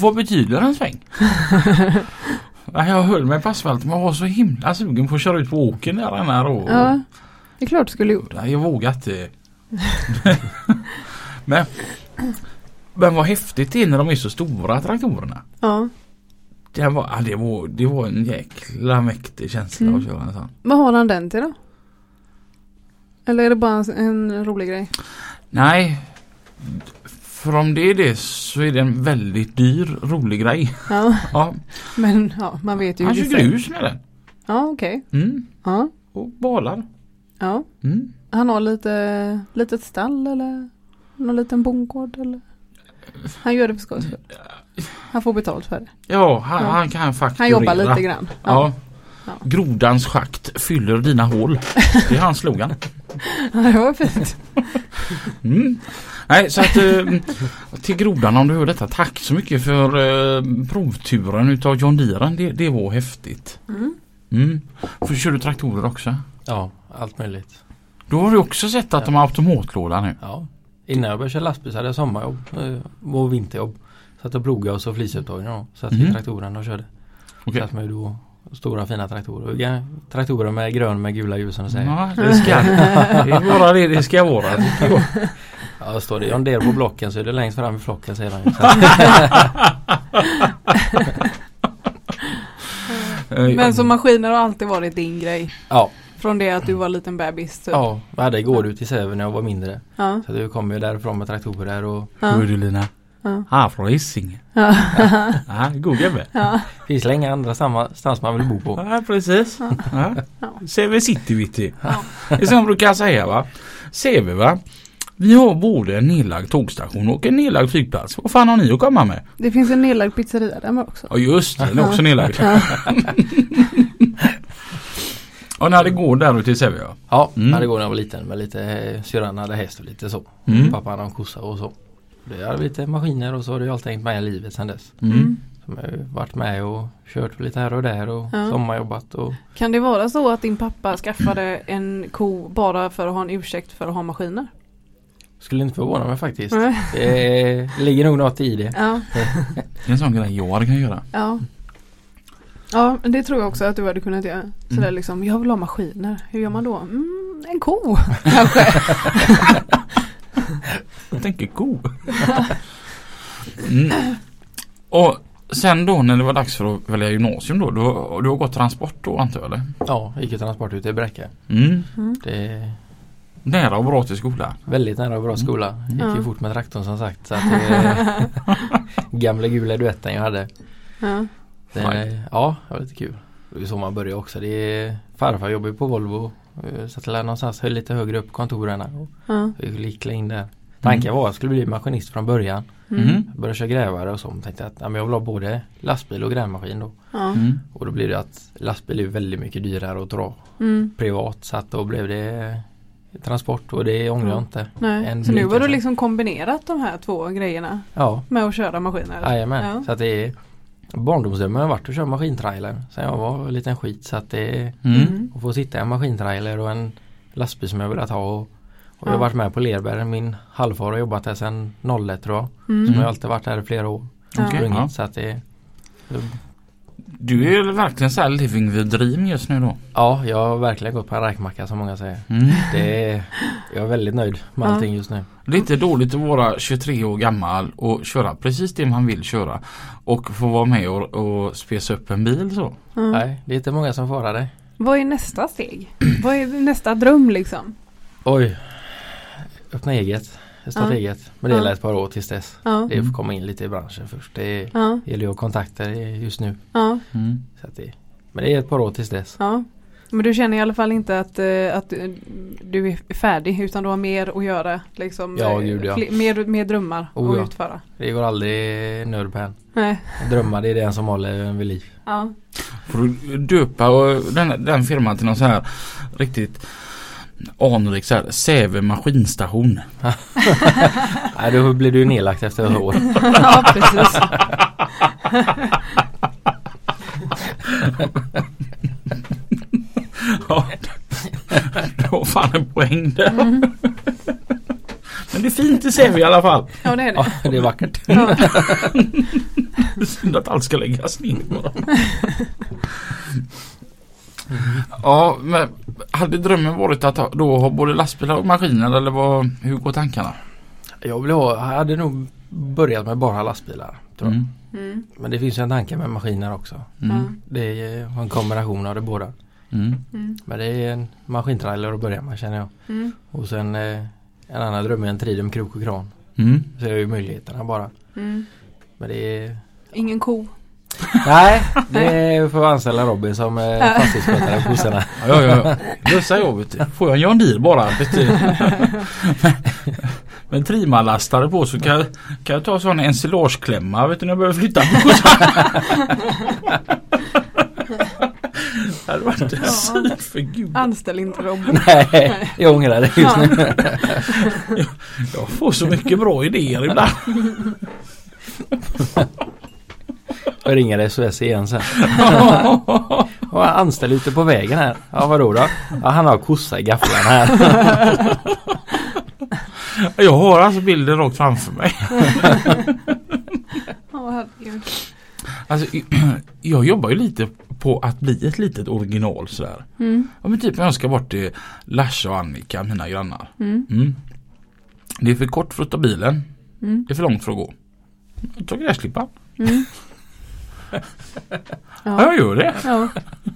[SPEAKER 1] Vad betyder en sväng? Ja, jag höll mig på asfalten men var så himla sugen på att köra ut på åkern där den här och
[SPEAKER 2] Ja. Det är klart du skulle gjort.
[SPEAKER 1] Jag vågar inte. men, men vad häftigt det är när de är så stora traktorerna.
[SPEAKER 2] Ja.
[SPEAKER 1] Det var, det var, det var en jäkla mäktig känsla
[SPEAKER 2] Mm.
[SPEAKER 1] att köra en sån.
[SPEAKER 2] Vad har han den till då? Eller är det bara en, rolig grej?
[SPEAKER 1] Nej, för om det är det så är det en väldigt dyr rolig grej.
[SPEAKER 2] Ja.
[SPEAKER 1] Ja,
[SPEAKER 2] Men ja, man vet ju
[SPEAKER 1] han kör grus med den.
[SPEAKER 2] Ja, okej.
[SPEAKER 1] Mm.
[SPEAKER 2] Ja.
[SPEAKER 1] Och balar.
[SPEAKER 2] Ja.
[SPEAKER 1] Mm.
[SPEAKER 2] Han har lite litet stall eller någon liten bondgård eller? Han gör det för skojs skull. Han får betalt för det.
[SPEAKER 1] Ja, han,
[SPEAKER 2] Ja.
[SPEAKER 1] han kan fakturera.
[SPEAKER 2] Han jobbar lite grann.
[SPEAKER 1] Ja.
[SPEAKER 2] Ja.
[SPEAKER 1] Grodans schakt fyller dina hål. Det är hans slogan.
[SPEAKER 2] Ja, det var fint.
[SPEAKER 1] Mm. Nej, så att eh, till grodan om du hör detta, tack så mycket för eh, provturen utav John Deeren. Det, det var häftigt.
[SPEAKER 2] Mm.
[SPEAKER 1] Mm. För kör du traktorer också?
[SPEAKER 3] ja, allt möjligt.
[SPEAKER 1] Då har du också sett att de har automatlåda nu.
[SPEAKER 3] Ja. Innan jag började köra lastbil så hade jag sommarjobb eh, och vinterjobb. Satt och plogade och så flisupptagning då. Satt
[SPEAKER 1] Mhm.
[SPEAKER 3] i traktorn och körde.
[SPEAKER 1] Okej.
[SPEAKER 3] Satt med då stora fina traktorer. Traktorer med grön med gula ljus som du säger.
[SPEAKER 1] Ja, det ska det är bara det det ska vara.
[SPEAKER 3] Ja, står det John Deere på blocken så är det längst fram i flocken säger han ju. Så-
[SPEAKER 1] Eh,
[SPEAKER 2] Men så maskiner har alltid varit din grej.
[SPEAKER 3] Ja,
[SPEAKER 2] Från det att du var liten bebis. Typ.
[SPEAKER 3] ja, jag hade igår ut i Säve när jag var mindre.
[SPEAKER 2] Ja.
[SPEAKER 3] Så du kom ju därifrån med traktorer och
[SPEAKER 2] Ja.
[SPEAKER 1] Hur är du Lina?
[SPEAKER 2] Ja.
[SPEAKER 1] Han är från Hisingen.
[SPEAKER 2] Ja.
[SPEAKER 1] Ja, god gubbe.
[SPEAKER 2] Ja.
[SPEAKER 3] finns länge andra samma stans man vill bo på.
[SPEAKER 1] Ja, precis. Ja.
[SPEAKER 2] Ja.
[SPEAKER 1] CV City vet du.
[SPEAKER 2] Ja.
[SPEAKER 1] Det är som jag brukar säga va. CV va. Vi har både en nedlagd tågstation och en nedlagd flygplats. Vad fan har ni att komma med?
[SPEAKER 2] Det finns en nedlagd pizzeria där med också.
[SPEAKER 1] Ja just det, den är också nedlagd.
[SPEAKER 2] Ja.
[SPEAKER 1] Ja, när det går där ute i Sävja.
[SPEAKER 3] Ja,
[SPEAKER 1] Mm.
[SPEAKER 3] när det går när jag var liten med lite eh, syrran hade häst och lite så.
[SPEAKER 1] Mm.
[SPEAKER 3] Pappa hade en kossa och så. Det hade lite maskiner och så har det ju alltid hängt med i livet sedan dess.
[SPEAKER 1] Mm.
[SPEAKER 3] Som jag har varit med och kört lite här och där och
[SPEAKER 2] Ja.
[SPEAKER 3] sommarjobbat och
[SPEAKER 2] Kan det vara så att din pappa skaffade en ko bara för att ha en ursäkt för att ha maskiner?
[SPEAKER 3] skulle inte förvåna mig faktiskt.
[SPEAKER 2] Nej.
[SPEAKER 3] Det ligger nog något i det.
[SPEAKER 2] Ja,
[SPEAKER 1] Det är en sån grej jag kan göra.
[SPEAKER 2] ja. Ja, men det tror jag också att du hade kunnat göra. Sådär
[SPEAKER 1] Mm.
[SPEAKER 2] liksom, jag vill ha maskiner. Hur gör man då? Mm, en ko kanske.
[SPEAKER 1] Jag tänker ko. Mm. Och sen då när det var dags för att välja gymnasium då. Du, du har gått transport då antar jag eller?
[SPEAKER 3] Ja, gick ju transport ut i Bräcke.
[SPEAKER 1] Mm.
[SPEAKER 2] Mm.
[SPEAKER 3] Det är
[SPEAKER 1] Nära och bra till skolan.
[SPEAKER 3] väldigt nära och bra skola. Gick ju fort med traktorn som sagt. Så att det är gamla gula duetten jag hade.
[SPEAKER 2] Ja.
[SPEAKER 3] Den, är- ja, det var lite kul. Det är så man börjar också. Det är, farfar jobbar ju på Volvo. eh, Så att jag någonstans höll lite högre upp kontoren och
[SPEAKER 2] Ja.
[SPEAKER 3] vi gick in där. Tanken var att jag skulle bli maskinist från början.
[SPEAKER 2] Mm.
[SPEAKER 1] Mm.
[SPEAKER 3] Började köra grävare och så. Men tänkte att ja, men jag vill ha både lastbil och grävmaskin då.
[SPEAKER 2] Ja.
[SPEAKER 1] Mm.
[SPEAKER 3] Och då blir det att lastbil är väldigt mycket dyrare att dra
[SPEAKER 2] Mm.
[SPEAKER 3] privat. Så att då blev det transport och det ångrar jag
[SPEAKER 2] Ja.
[SPEAKER 3] inte.
[SPEAKER 2] Nej. Så nu har du liksom kombinerat de här två grejerna
[SPEAKER 3] Ja,
[SPEAKER 2] med att köra maskiner?
[SPEAKER 3] jajamän.
[SPEAKER 2] Ja.
[SPEAKER 3] Så att det är Barndomsdrömmen har varit att köra maskintrailer sen jag var en liten skit. Så att det är
[SPEAKER 1] Mm.
[SPEAKER 2] Mm.
[SPEAKER 3] att få sitta i en maskintrailer och en lastbil som jag velat ha. Och, och jag har varit med på Lerberg. Min halvfar har jobbat där sedan 01 tror jag.
[SPEAKER 2] Mm.
[SPEAKER 3] Som har alltid varit där i flera år. Sprungit,
[SPEAKER 1] ja.
[SPEAKER 3] Så att det
[SPEAKER 1] Du är verkligen så här living the dream just nu då.
[SPEAKER 3] Ja, jag har verkligen gått på en räkmacka som många säger.
[SPEAKER 1] Mm.
[SPEAKER 3] Det är, jag är väldigt nöjd med
[SPEAKER 2] Ja.
[SPEAKER 3] allting just nu.
[SPEAKER 1] Det är inte dåligt att vara 23 år gammal och köra precis det man vill köra. Och få vara med och, och spesa upp en bil så.
[SPEAKER 2] Ja.
[SPEAKER 3] Nej, det är inte många som får det.
[SPEAKER 2] Vad är nästa steg? Vad är nästa dröm liksom?
[SPEAKER 3] Oj. Öppna eget. Starta
[SPEAKER 2] Ja.
[SPEAKER 3] eget. Men det
[SPEAKER 2] Ja.
[SPEAKER 3] gäller ett par år tills dess.
[SPEAKER 2] Ja.
[SPEAKER 3] Det är att komma in lite i branschen först. Det
[SPEAKER 2] Ja.
[SPEAKER 3] gäller ju att ha kontakter just nu.
[SPEAKER 2] Ja.
[SPEAKER 1] Mm.
[SPEAKER 3] Så att det, men det är ett par år tills dess.
[SPEAKER 2] Ja. Men du känner i alla fall inte att, eh, att du är färdig utan du har mer att göra? Liksom,
[SPEAKER 3] Ja,
[SPEAKER 2] eh,
[SPEAKER 3] gud, ja.
[SPEAKER 2] fler- mer, mer drömmar
[SPEAKER 3] Oh,
[SPEAKER 2] att
[SPEAKER 3] ja.
[SPEAKER 2] utföra?
[SPEAKER 3] Det går aldrig nöd på en.
[SPEAKER 2] Nej.
[SPEAKER 3] Drömmar det är den som håller en vid liv.
[SPEAKER 2] Ja.
[SPEAKER 1] Får du döpa den, den firman till någon så här riktigt anrik så här Säve maskinstation.
[SPEAKER 3] Nej, då blir du nedlagt efter ett år.
[SPEAKER 2] ja, precis.
[SPEAKER 1] Ja, det var fan en poäng där. Men det är fint i Säve i alla fall.
[SPEAKER 2] Ja, det är
[SPEAKER 3] Ja,
[SPEAKER 2] det.
[SPEAKER 3] det är vackert.
[SPEAKER 2] Ja.
[SPEAKER 1] Synd att allt ska läggas ner bara. Ja, men hade drömmen varit att ha- då ha både lastbilar och maskiner eller vad, hur går tankarna?
[SPEAKER 3] Jag, vill ha, jag hade nog börjat med bara lastbilar. Tror jag.
[SPEAKER 1] Mm.
[SPEAKER 2] Mm.
[SPEAKER 3] Men det finns ju en tanke med maskiner också.
[SPEAKER 1] Mm.
[SPEAKER 3] Det är en kombination av det båda.
[SPEAKER 1] Mm.
[SPEAKER 2] Mm.
[SPEAKER 3] Men det är en maskintrailer att börja med känner jag.
[SPEAKER 2] Mm.
[SPEAKER 3] Och sen eh, en annan dröm är en Tridum krok och kran.
[SPEAKER 1] Mm.
[SPEAKER 3] Så jag har ju möjligheterna bara.
[SPEAKER 2] Mm.
[SPEAKER 3] Men det är
[SPEAKER 2] Ingen ko.
[SPEAKER 3] Nej, det är för att anställa Robin som eh, fastighetsskötare på kossorna.
[SPEAKER 1] Ja, ja, ja. Lösa jobbet. Får jag en John Deere bara? Vet du. Med en trimmalastare på så kan, kan jag ta sån ensilageklämma vet du när jag behöver flytta på kossan. Det hade varit en syn för gud.
[SPEAKER 2] Anställ inte Robin.
[SPEAKER 3] Nej, jag ångrar det just nu.
[SPEAKER 1] Jag får så mycket bra idéer ibland.
[SPEAKER 3] Jag ringer SOS igen sen. Och anställd ute på vägen här. Ja vadå då? Ja, han har kossa i gafflarna här.
[SPEAKER 1] Jag har alltså bilden rakt framför mig. Alltså, jag jobbar ju lite på att bli ett litet original sådär.
[SPEAKER 2] Mm.
[SPEAKER 1] Ja men typ när jag ska bort till Larsa och Annika, mina grannar.
[SPEAKER 2] Mm.
[SPEAKER 1] Mm. Det är för kort för att ta bilen.
[SPEAKER 2] Mm.
[SPEAKER 1] Det är för långt för att gå. Jag tar gräsklippan. Ja,
[SPEAKER 2] Ja.
[SPEAKER 1] jag gör det.
[SPEAKER 2] Ja.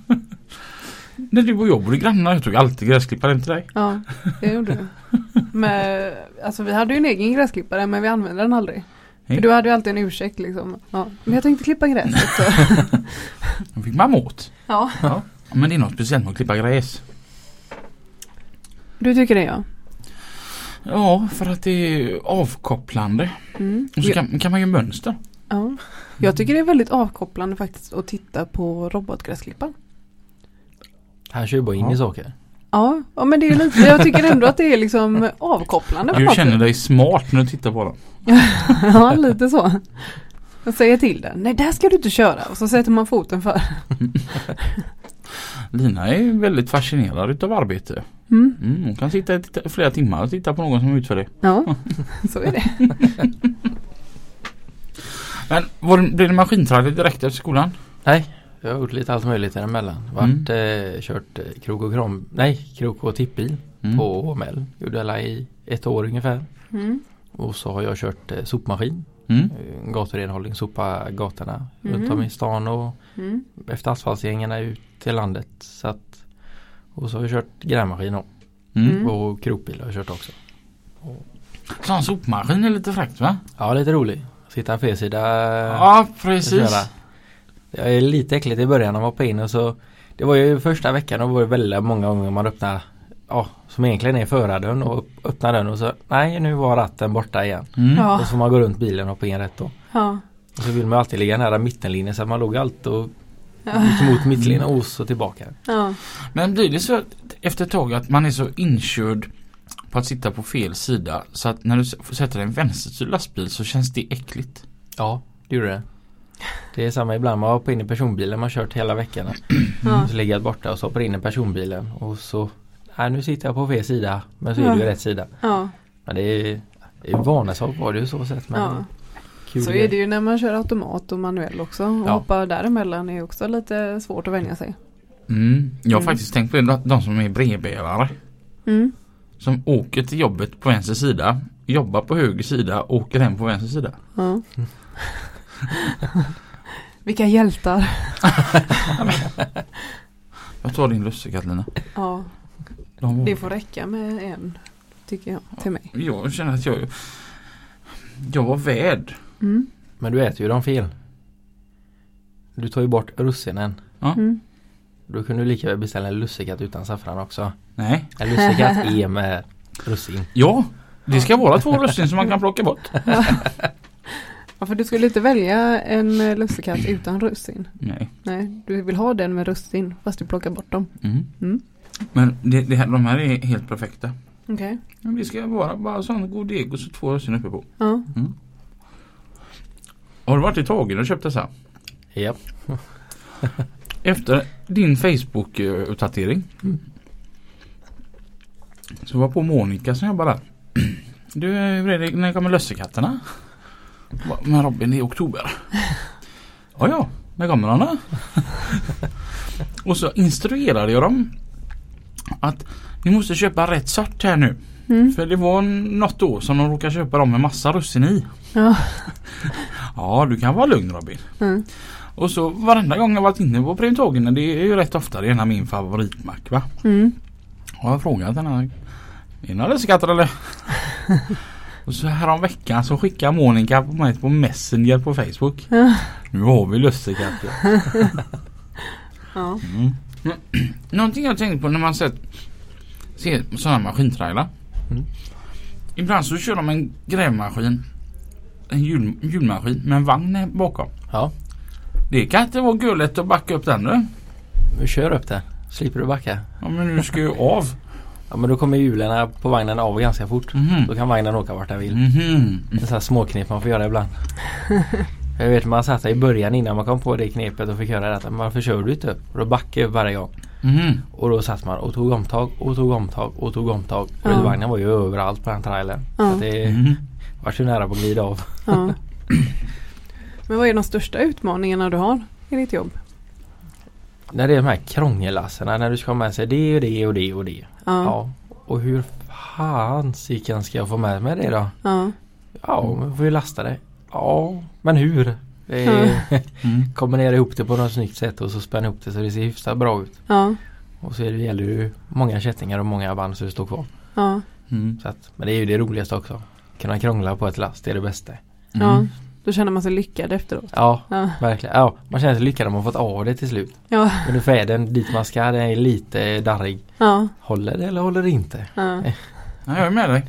[SPEAKER 1] När du och jag bodde grannar, jag tog alltid gräsklipparen till dig.
[SPEAKER 2] ja, det gjorde du. Men, alltså vi hade ju en egen gräsklippare men vi använde den aldrig. För
[SPEAKER 1] Nej.
[SPEAKER 2] du hade ju alltid en ursäkt liksom. Ja. Men jag tänkte klippa gräset. Så.
[SPEAKER 1] Då fick man åt.
[SPEAKER 2] Ja,
[SPEAKER 1] Ja. Men det är något speciellt med att klippa gräs.
[SPEAKER 2] du tycker det ja.
[SPEAKER 1] Ja, för att det är avkopplande.
[SPEAKER 2] Mm.
[SPEAKER 1] Och så kan, kan man göra mönster.
[SPEAKER 2] ja. Jag tycker det är väldigt avkopplande faktiskt att titta på robotgräsklipparen.
[SPEAKER 3] Han kör bara in
[SPEAKER 1] Ja.
[SPEAKER 3] i saker.
[SPEAKER 2] Ja, ja men det är lite, jag tycker ändå att det är liksom avkopplande
[SPEAKER 1] Du känner dig smart när du tittar på den.
[SPEAKER 2] Ja, lite så. Jag säger till den, nej där ska du inte köra och så sätter man foten för.
[SPEAKER 1] Lina är väldigt fascinerad utav arbete.
[SPEAKER 2] Mm.
[SPEAKER 1] Mm, hon kan sitta i flera timmar och titta på någon som utför det.
[SPEAKER 2] Ja, så är det.
[SPEAKER 1] Men var blev det maskintrailer direkt efter skolan?
[SPEAKER 3] Nej, jag har gjort lite allt möjligt däremellan. Varit, eh, kört eh, krok och krom, nej krok och tippbil
[SPEAKER 1] Mm.
[SPEAKER 3] på HML. Gjorde alla i ett år ungefär.
[SPEAKER 2] Mm.
[SPEAKER 3] Och så har jag kört eh, sopmaskin.
[SPEAKER 1] Mm.
[SPEAKER 3] Eh, Gaturenhållning, sopa gatorna
[SPEAKER 2] Mhm.
[SPEAKER 3] runt om i stan och
[SPEAKER 2] Mm.
[SPEAKER 3] efter asfaltsgängarna ut till landet. Så att, och så har jag kört grävmaskin och,
[SPEAKER 1] Mm.
[SPEAKER 2] Mm.
[SPEAKER 3] och krokbil har jag kört också.
[SPEAKER 1] Sån sopmaskin är lite fräckt va?
[SPEAKER 3] Ja, lite rolig. Sitta felsida
[SPEAKER 1] Ja
[SPEAKER 3] och
[SPEAKER 1] precis.
[SPEAKER 3] köra. Det är lite äckligt i början när man hoppade in och så Det var ju första veckan och var det väldigt många gånger man öppnade Ja, som egentligen är förardörren och öppnar den och så Nej, nu var ratten borta igen.
[SPEAKER 1] Mm.
[SPEAKER 2] Ja.
[SPEAKER 3] Och så får man gå runt bilen och hoppa in rätt då.
[SPEAKER 2] Ja.
[SPEAKER 3] Och så vill man alltid ligga nära mittenlinjen så att man låg alltid och
[SPEAKER 2] Ja.
[SPEAKER 3] gick mot mittlinjen och så tillbaka.
[SPEAKER 2] Ja.
[SPEAKER 1] Men blir det så efter ett tag att man är så inkörd på att sitta på fel sida så att när du s- får sätta dig i en vänsterstyrd lastbil så känns det äckligt.
[SPEAKER 3] Ja, det gjorde det. Det är samma ibland man hoppar in i personbilen man kört hela veckan.
[SPEAKER 2] Ja.
[SPEAKER 3] Så ligger jag borta och så hoppar in i personbilen och så Nej nu sitter jag på fel sida men så är det ju
[SPEAKER 2] Ja.
[SPEAKER 3] rätt sida.
[SPEAKER 2] Ja.
[SPEAKER 3] Men det är, det är vanesak var det ju så sett men
[SPEAKER 2] Ja.
[SPEAKER 3] kul
[SPEAKER 2] Så är det ju när man kör automat och manuell också. Och
[SPEAKER 3] Ja.
[SPEAKER 2] hoppa däremellan är också lite svårt att vänja sig.
[SPEAKER 1] Mm. Jag har
[SPEAKER 2] Mm.
[SPEAKER 1] faktiskt tänkt på det, de- de som är brevbärare.
[SPEAKER 2] Mm.
[SPEAKER 1] Som åker till jobbet på vänster sida, jobbar på höger sida, åker hem på vänster sida.
[SPEAKER 2] Ja. Vilka hjältar.
[SPEAKER 1] Jag tar din lussekatt Lina.
[SPEAKER 2] Ja,
[SPEAKER 1] De
[SPEAKER 2] det får räcka med en. Tycker jag, till mig.
[SPEAKER 1] Jag känner att jag Jag var värd.
[SPEAKER 2] Mm.
[SPEAKER 3] Men du äter ju dem fel. Du tar ju bort russinen.
[SPEAKER 2] Mm.
[SPEAKER 3] Då kunde du lika väl beställa en lussekatt utan saffran också.
[SPEAKER 1] Nej.
[SPEAKER 3] En lussekatt är med russin.
[SPEAKER 1] Ja. Det ska vara två russin som man kan plocka bort.
[SPEAKER 2] Ja, för du skulle inte välja en eh, lussekatt utan russin.
[SPEAKER 1] Nej.
[SPEAKER 2] Nej, du vill ha den med russin fast du plockar bort dem.
[SPEAKER 1] Mm.
[SPEAKER 2] Mm.
[SPEAKER 1] Men det, det här, de här är helt perfekta.
[SPEAKER 2] Okej.
[SPEAKER 1] Men Det ska vara bara sån god deg och så två russin uppe på.
[SPEAKER 2] Ja.
[SPEAKER 1] Har du varit i Tagen och köpt dessa?
[SPEAKER 3] Japp.
[SPEAKER 1] Efter din Facebook-uppdatering
[SPEAKER 3] Mm.
[SPEAKER 1] Så var på Monica som jobbar där. Du det, när kommer lussekatterna? Va, Men Robin det är oktober. Ja ja, när kommer de då? Och så instruerade jag dem att ni måste köpa rätt sort här nu.
[SPEAKER 2] Mm.
[SPEAKER 1] För det var något år som de råkade köpa dem med massa russin i.
[SPEAKER 2] Ja.
[SPEAKER 1] Ja du kan vara lugn Robin.
[SPEAKER 2] Mm.
[SPEAKER 1] Och så varenda gång jag varit inne på Primtågen, det är ju rätt ofta det är en av min favoritmack va.
[SPEAKER 2] Mm.
[SPEAKER 1] Har jag frågat den här. Är det några lussekatter eller? och så här om veckan så skickar Monica på mig på Messenger på Facebook.
[SPEAKER 2] Ja.
[SPEAKER 1] Nu har vi lussekatter.
[SPEAKER 2] Ja.
[SPEAKER 1] Mm. Någonting jag tänkt på när man sett ser sådana maskintrailar.
[SPEAKER 3] Mm.
[SPEAKER 1] Ibland så kör de en grävmaskin. En hjul, hjulmaskin med en vagn bakom.
[SPEAKER 3] Ja.
[SPEAKER 1] Det kan inte vara gulligt att backa upp den nu.
[SPEAKER 3] Vi kör upp det. Slipper du backa.
[SPEAKER 1] Ja men nu ska ju av.
[SPEAKER 3] Ja men då kommer hjulen på vagnen av ganska fort.
[SPEAKER 1] Mhm.
[SPEAKER 3] Då kan vagnen åka vart den vill.
[SPEAKER 1] Mhm.
[SPEAKER 3] Det är så här småknep man får göra ibland. Jag vet man satt i början innan man kom på det knepet och fick höra detta. Men varför kör du inte upp? Och då backade jag upp varje gång.
[SPEAKER 1] Mhm.
[SPEAKER 3] Och då satt man och tog omtag och tog omtag och tog omtag. Och
[SPEAKER 2] Ja.
[SPEAKER 3] vagnen var ju överallt på den trailern. Så
[SPEAKER 2] Ja.
[SPEAKER 3] att det
[SPEAKER 1] Mhm.
[SPEAKER 3] var så nära på att glida av.
[SPEAKER 2] ja. Men vad är de största utmaningarna du har i ditt jobb?
[SPEAKER 3] När det är de här krångellasserna när du ska ha med sig det och det och det och det.
[SPEAKER 2] Ja.
[SPEAKER 3] Ja. Och hur fasiken ska jag få med mig det då?
[SPEAKER 2] Ja.
[SPEAKER 3] Ja, man får ju lasta det. Ja, men hur? Det är,
[SPEAKER 1] Mm.
[SPEAKER 3] kombinera ihop det på något snyggt sätt och så spänna ihop det så det ser hyfsat bra ut.
[SPEAKER 2] Ja.
[SPEAKER 3] Och så är det, gäller det ju många kättingar och många band så det står kvar.
[SPEAKER 2] Ja.
[SPEAKER 1] Mm.
[SPEAKER 3] Så att, men det är ju det roligaste också. Kunna krångla på ett last, det är det bästa.
[SPEAKER 2] Ja.
[SPEAKER 1] Mm.
[SPEAKER 2] Då känner man sig lyckad efteråt.
[SPEAKER 3] Ja,
[SPEAKER 2] Ja.
[SPEAKER 3] verkligen. Ja, man känner sig lyckad om man fått av det till slut.
[SPEAKER 2] Ja.
[SPEAKER 3] Men nu är den dit man ska, den är lite darrig.
[SPEAKER 2] Ja.
[SPEAKER 3] Håller det eller håller det inte?
[SPEAKER 2] Ja.
[SPEAKER 1] Ja, jag är med dig.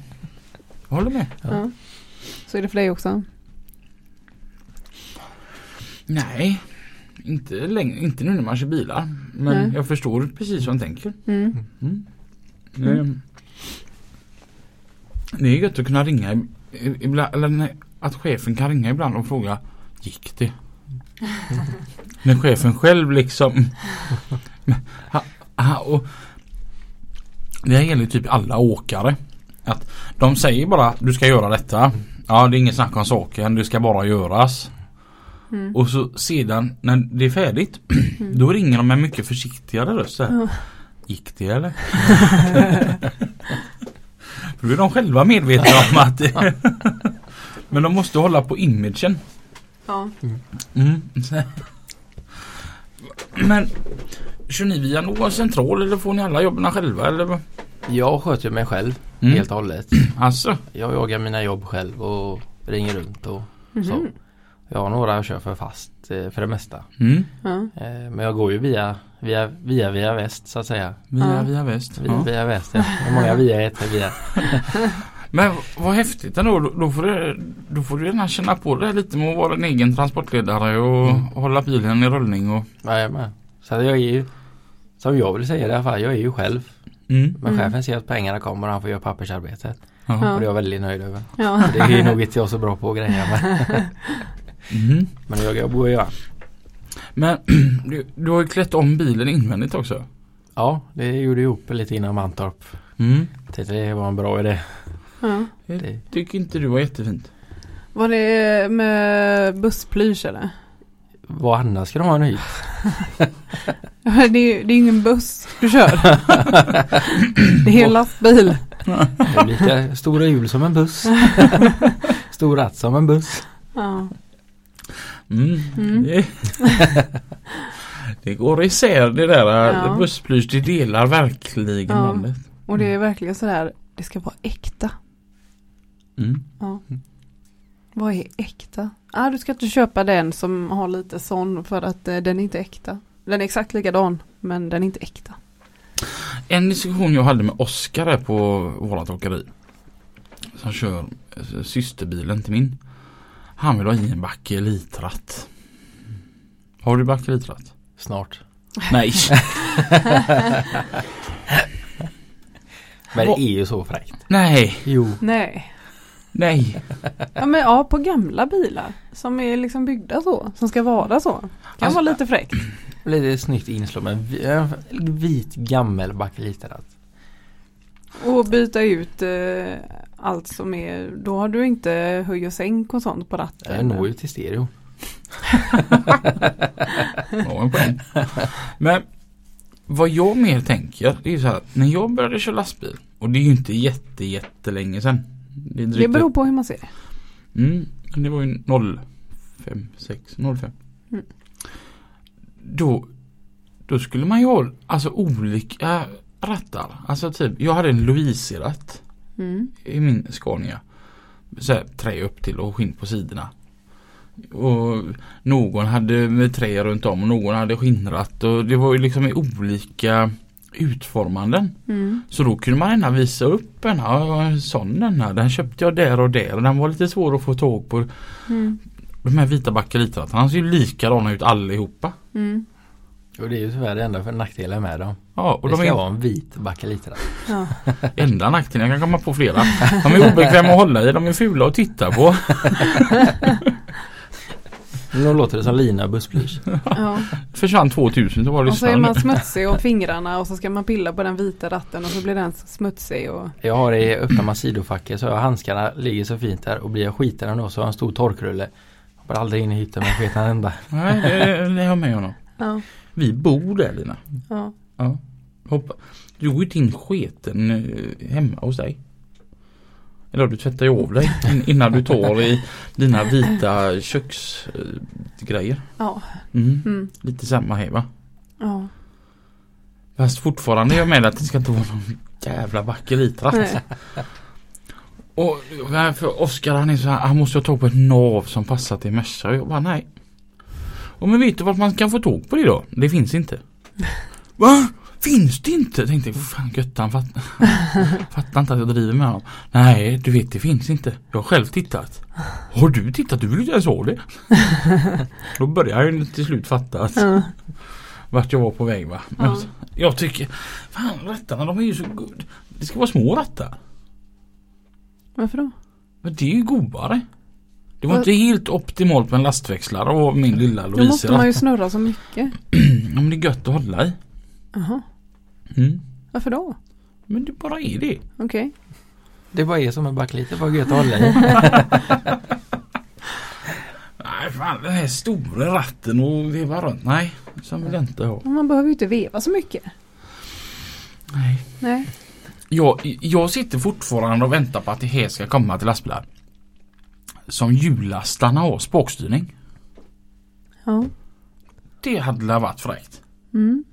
[SPEAKER 1] Jag håller med.
[SPEAKER 2] ja. Så är det för dig också?
[SPEAKER 1] Nej, inte, längre, inte nu när man kör bilar. Men
[SPEAKER 2] Nej.
[SPEAKER 1] jag förstår precis vad han tänker.
[SPEAKER 2] Mm.
[SPEAKER 1] Mm.
[SPEAKER 2] Mm.
[SPEAKER 1] Det, det är gött att kunna ringa ibland, eller nej, att chefen kan ringa ibland och fråga Gick det? När chefen själv liksom ha, ha, och Det här gäller typ alla åkare. Att de säger bara du ska göra detta. Ja det är inget snack om saken, det ska bara göras.
[SPEAKER 2] Mm.
[SPEAKER 1] Och så sedan när det är färdigt Då ringer de med mycket försiktigare röst. Gick det eller? För då är de själva medvetna om att Men de måste hålla på imagen.
[SPEAKER 2] Ja.
[SPEAKER 1] Mm. Men Kör ni via någon central eller får ni alla jobben själva eller? vad?
[SPEAKER 3] Jag sköter mig själv
[SPEAKER 1] Mm.
[SPEAKER 3] helt och hållet.
[SPEAKER 1] Alltså.
[SPEAKER 3] Jag jagar mina jobb själv och ringer runt och så.
[SPEAKER 2] Mhm.
[SPEAKER 3] Jag har några jag kör för fast eh, för det mesta.
[SPEAKER 1] Mm.
[SPEAKER 2] Ja.
[SPEAKER 3] Eh, Men jag går ju via via via, via väst så att säga.
[SPEAKER 1] Via,
[SPEAKER 2] Ja.
[SPEAKER 1] via väst.
[SPEAKER 3] Via,
[SPEAKER 1] Ja.
[SPEAKER 3] via väst ja. Hur många via heter via?
[SPEAKER 1] Men vad häftigt ändå. Då, då, får du, då får du gärna känna på det lite med att vara en egen transportledare och
[SPEAKER 3] Mm.
[SPEAKER 1] hålla bilen i rullning. Och,
[SPEAKER 3] Jajamän. Så jag är ju som jag vill säga det i alla fall. Jag är ju själv.
[SPEAKER 1] mm.
[SPEAKER 3] Men
[SPEAKER 2] Mm.
[SPEAKER 3] chefen ser att pengarna kommer och han får göra pappersarbetet.
[SPEAKER 1] Ja.
[SPEAKER 3] Och det är jag väldigt nöjd över.
[SPEAKER 2] Ja.
[SPEAKER 3] Det är nog inte jag så bra på att greja med.
[SPEAKER 1] Mm.
[SPEAKER 3] Men jag jobbar ju ja.
[SPEAKER 1] Men du, du har ju klätt om bilen invändigt också.
[SPEAKER 3] Ja, det gjorde jag ihop lite innan Mantorp.
[SPEAKER 1] Mm.
[SPEAKER 3] Tänkte det var en bra idé.
[SPEAKER 2] Ja.
[SPEAKER 3] Det,
[SPEAKER 1] Tycker inte du var jättefint?
[SPEAKER 2] Var det med bussplysch eller?
[SPEAKER 3] vad annars ska de ha en?
[SPEAKER 2] Ja, Det är, det är ingen buss du kör. Det är en lastbil.
[SPEAKER 3] Det är lika stora hjul som en buss. Stor ratt som en buss.
[SPEAKER 2] Ja.
[SPEAKER 1] Mm.
[SPEAKER 2] Mm.
[SPEAKER 1] Det, det går isär det där
[SPEAKER 2] Ja.
[SPEAKER 1] ja. bussplysch. Det delar verkligen
[SPEAKER 2] Ja.
[SPEAKER 1] landet.
[SPEAKER 2] Och det är verkligen sådär, det ska vara äkta.
[SPEAKER 1] Mm.
[SPEAKER 2] Ja. Vad är äkta? Ah, du ska inte köpa den som har lite sån för att eh, den är inte äkta. Den är exakt likadan men den är inte äkta.
[SPEAKER 1] En diskussion jag hade med Oskar här på vårat åkeri. Som kör eh, systerbilen till min. Han vill ha i en bakelitratt. Har du bakelitratt?
[SPEAKER 3] Snart.
[SPEAKER 1] Nej.
[SPEAKER 3] Men det är ju så fräckt.
[SPEAKER 1] Nej.
[SPEAKER 3] Jo.
[SPEAKER 2] Nej.
[SPEAKER 1] Nej.
[SPEAKER 2] Ja men ja på gamla bilar som är liksom byggda så. Som ska vara så. Kan
[SPEAKER 1] Alltså-
[SPEAKER 2] vara lite fräckt.
[SPEAKER 3] Lite snyggt inslag med vit gammel bakeliteratt.
[SPEAKER 2] Och byta ut eh, allt som är, då har du inte höj och sänk och sånt på ratten.
[SPEAKER 3] Jag når ju till stereo.
[SPEAKER 1] Ja, en poäng. Men vad jag mer tänker det är så här. När jag började köra lastbil. Och det är ju inte jätte jättelänge sedan. Det,
[SPEAKER 2] Det beror på hur man ser det.
[SPEAKER 1] Mm, det var ju 05, 6, 05.
[SPEAKER 2] Mm.
[SPEAKER 1] Då, då skulle man ju ha alltså olika rattar. Alltså typ, jag hade en Louise-ratt
[SPEAKER 2] Mm.
[SPEAKER 1] i min Scania. Så här, trä upp till och skinn på sidorna. Och någon hade med trä runt om och någon hade skinnratt och det var ju liksom i olika utformanden.
[SPEAKER 2] Mm.
[SPEAKER 1] Så då kunde man gärna visa upp en, sån den här. Den köpte jag där och där och den var lite svår att få tag på.
[SPEAKER 2] Mm.
[SPEAKER 1] De här vita bakelitrattarna ser ju likadana ut allihopa.
[SPEAKER 2] Mm.
[SPEAKER 3] Och det är ju tyvärr det enda för nackdelen med dem.
[SPEAKER 1] Ja, och
[SPEAKER 3] det
[SPEAKER 1] de
[SPEAKER 3] ska
[SPEAKER 1] är
[SPEAKER 3] vara en vit bakeliteratt.
[SPEAKER 2] Ja.
[SPEAKER 1] enda nackdelen, jag kan komma på flera. De är obekväma att hålla i, de är fula att titta på.
[SPEAKER 3] Nu låter det som lina bussplysch.
[SPEAKER 2] ja.
[SPEAKER 1] Försvann 2000 så var det
[SPEAKER 2] Och så är man smutsig om fingrarna och så ska man pilla på den vita ratten och så blir den smutsig och
[SPEAKER 3] Jag har i öppna man sidofacket så har jag handskarna ligger så fint där och blir jag skiten den då så har jag en stor torkrulle. Hoppar aldrig in i hytten med sketen ända.
[SPEAKER 1] Nej, det, det jag med honom.
[SPEAKER 2] ja.
[SPEAKER 1] Vi bor där Lina.
[SPEAKER 2] ja.
[SPEAKER 1] Ja. Hoppa. Du går ju inte in sketen eh, hemma hos dig. Eller du tvättar ju av dig in- innan du tar i dina vita köksgrejer.
[SPEAKER 2] Ja.
[SPEAKER 1] Mm.
[SPEAKER 2] Mm.
[SPEAKER 1] Lite samma här va?
[SPEAKER 2] ja.
[SPEAKER 1] Fast fortfarande är jag med att det ska inte vara någon jävla bakelitratt.
[SPEAKER 2] Nej.
[SPEAKER 1] Och eh, för Oskar han är så här, han måste ha tag på ett nav som passar till. Och jag bara nej. Och men vet du vart man kan få tag på det då? Det finns inte. Va? Finns det inte? Jag tänkte fan Göttan fatt, fattar inte att jag driver med honom. Nej du vet det finns inte. Jag har själv tittat. Har du tittat? Du vill inte ens ha det. Då började jag ju till slut fatta att
[SPEAKER 2] Ja.
[SPEAKER 1] vart jag var på väg va. Men
[SPEAKER 2] Ja.
[SPEAKER 1] Jag tycker Fan rattarna de är ju så good. Det ska vara små rattar.
[SPEAKER 2] Varför då?
[SPEAKER 1] Men det är ju godare. Det var inte helt optimalt med en lastväxlare och min lilla
[SPEAKER 2] Då
[SPEAKER 1] Louise
[SPEAKER 2] måste man ju snurra så mycket.
[SPEAKER 1] Ja, men det är gött att hålla i.
[SPEAKER 2] Jaha.
[SPEAKER 1] Mm.
[SPEAKER 2] Varför då?
[SPEAKER 1] Men det bara är det.
[SPEAKER 2] Okej.
[SPEAKER 3] Det bara är som en bakliter, vad gött att hålla i.
[SPEAKER 1] Nej fan den här stora ratten och veva runt. Nej, som vill jag inte ha.
[SPEAKER 2] Man behöver ju inte veva så mycket.
[SPEAKER 1] Nej.
[SPEAKER 2] Nej.
[SPEAKER 1] Jag, jag sitter fortfarande och väntar på att det här ska komma till lastbilar. Som hjulastarna har spåkstyrning.
[SPEAKER 2] Ja.
[SPEAKER 1] Det hade väl varit fräckt.
[SPEAKER 2] Mm.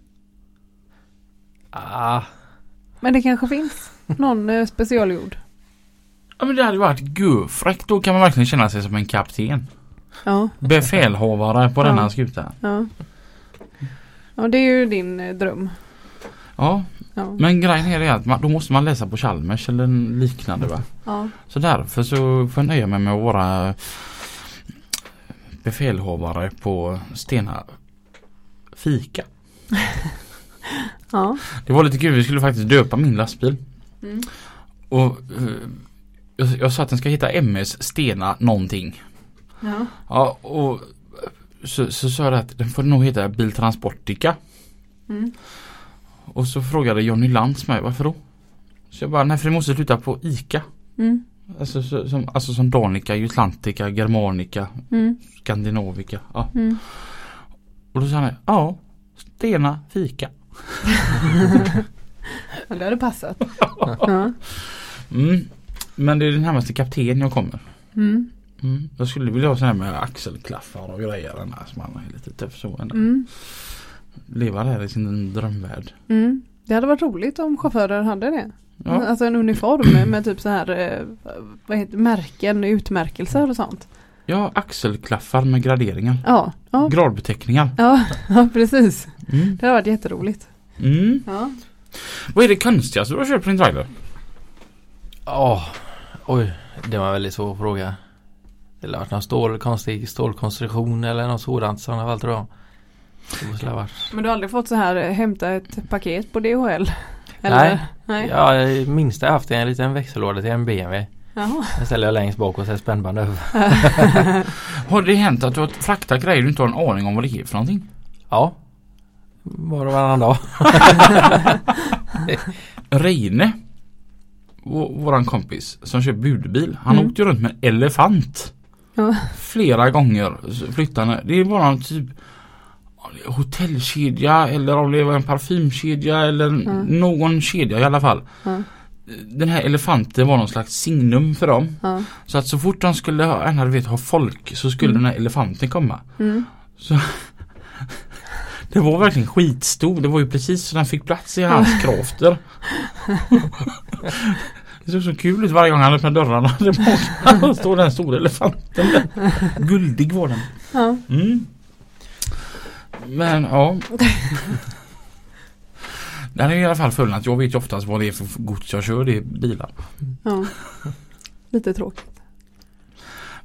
[SPEAKER 3] Ah,
[SPEAKER 2] Men det kanske finns någon eh, specialgjord.
[SPEAKER 1] Ja men det hade varit gufräckt. Då kan man verkligen känna sig som en kapten.
[SPEAKER 2] Ja.
[SPEAKER 1] Befälhavare på
[SPEAKER 2] Ja.
[SPEAKER 1] denna skuta.
[SPEAKER 2] Ja. Ja det är ju din eh, dröm.
[SPEAKER 1] Ja,
[SPEAKER 2] Ja.
[SPEAKER 1] men grejen är det att man, då måste man läsa på Chalmers eller liknande va.
[SPEAKER 2] Ja.
[SPEAKER 1] Så därför så får jag nöja mig med att vara befälhavare på Stena Fika.
[SPEAKER 2] Ja.
[SPEAKER 1] Det var lite kul, vi skulle faktiskt döpa min lastbil.
[SPEAKER 2] Mm.
[SPEAKER 1] Och eh, jag, jag sa att den ska heta MS Stena någonting.
[SPEAKER 2] Ja.
[SPEAKER 1] Ja och så, så sa jag att den får nog heta Biltransportica.
[SPEAKER 2] Mm.
[SPEAKER 1] Och så frågade Johnny Lantz mig varför då? Så jag bara, nej för det måste sluta på ICA.
[SPEAKER 2] Mm.
[SPEAKER 1] Alltså, så, som, alltså som Danica, Jutlantica, Germanica,
[SPEAKER 2] Mm.
[SPEAKER 1] Skandinavica. Ja.
[SPEAKER 2] Mm.
[SPEAKER 1] Och då sa han, ja, Stena Fika.
[SPEAKER 2] Det hade passat. Ja.
[SPEAKER 1] Mm. Men det är den närmaste kapten jag kommer.
[SPEAKER 2] Mm.
[SPEAKER 1] Mm. Jag skulle vilja ha sån här med axelklaffar och grejer. Den här som man är lite tuff så. ändå.
[SPEAKER 2] Mm.
[SPEAKER 1] Leva där i sin drömvärld.
[SPEAKER 2] Mm. Det hade varit roligt om chaufförer hade det.
[SPEAKER 1] Ja.
[SPEAKER 2] Alltså en uniform med, med typ så här eh, vad heter, märken, utmärkelser och sånt.
[SPEAKER 1] Ja, axelklaffar med graderingar.
[SPEAKER 2] Ja, ja,
[SPEAKER 1] Gradbeteckningar.
[SPEAKER 2] ja, ja precis.
[SPEAKER 1] Mm.
[SPEAKER 2] Det hade varit jätteroligt.
[SPEAKER 1] Mm.
[SPEAKER 2] Ja.
[SPEAKER 1] Vad är det konstigaste du har köpt på din trailer?
[SPEAKER 3] Ja, oj, det var en väldigt svår fråga. Det har varit någon stål, konstig stålkonstruktion eller något sådant som fall tror jag. Det det.
[SPEAKER 2] Men du har aldrig fått så här eh, hämta ett paket på DHL?
[SPEAKER 3] Nej.
[SPEAKER 2] Nej.
[SPEAKER 3] Ja, det minsta jag haft är en liten växellåda till en BMW.
[SPEAKER 2] Jaha.
[SPEAKER 3] Den ställer jag längst bak och är spännband över.
[SPEAKER 1] Har det hänt att du har fraktat grejer du inte har en aning om vad det är för någonting?
[SPEAKER 3] Ja. Var och varannan dag.
[SPEAKER 1] Reine vå- Våran kompis som kör budbil. Han
[SPEAKER 2] Mm.
[SPEAKER 1] åkte runt med en elefant.
[SPEAKER 2] Ja.
[SPEAKER 1] Flera gånger flyttade han. Det var någon typ hotellkedja eller om det var en parfymkedja eller
[SPEAKER 2] Mm.
[SPEAKER 1] någon kedja i alla fall.
[SPEAKER 2] Ja.
[SPEAKER 1] Den här elefanten var någon slags signum för dem.
[SPEAKER 2] Ja.
[SPEAKER 1] Så att så fort de skulle ha, du vet, ha folk så skulle
[SPEAKER 2] Mm.
[SPEAKER 1] den här elefanten komma.
[SPEAKER 2] Mm.
[SPEAKER 1] Det var verkligen skitstor. Det var ju precis så den fick plats i hans krafter. Det såg så kul ut varje gång han öppnade dörrarna. Det stod den stora elefanten där. Guldig var den.
[SPEAKER 2] Ja.
[SPEAKER 1] Mm. Men ja. Den är i alla fall full att jag vet ju oftast vad det är för gods jag kör. Det är bilar.
[SPEAKER 2] ja. Lite tråkigt.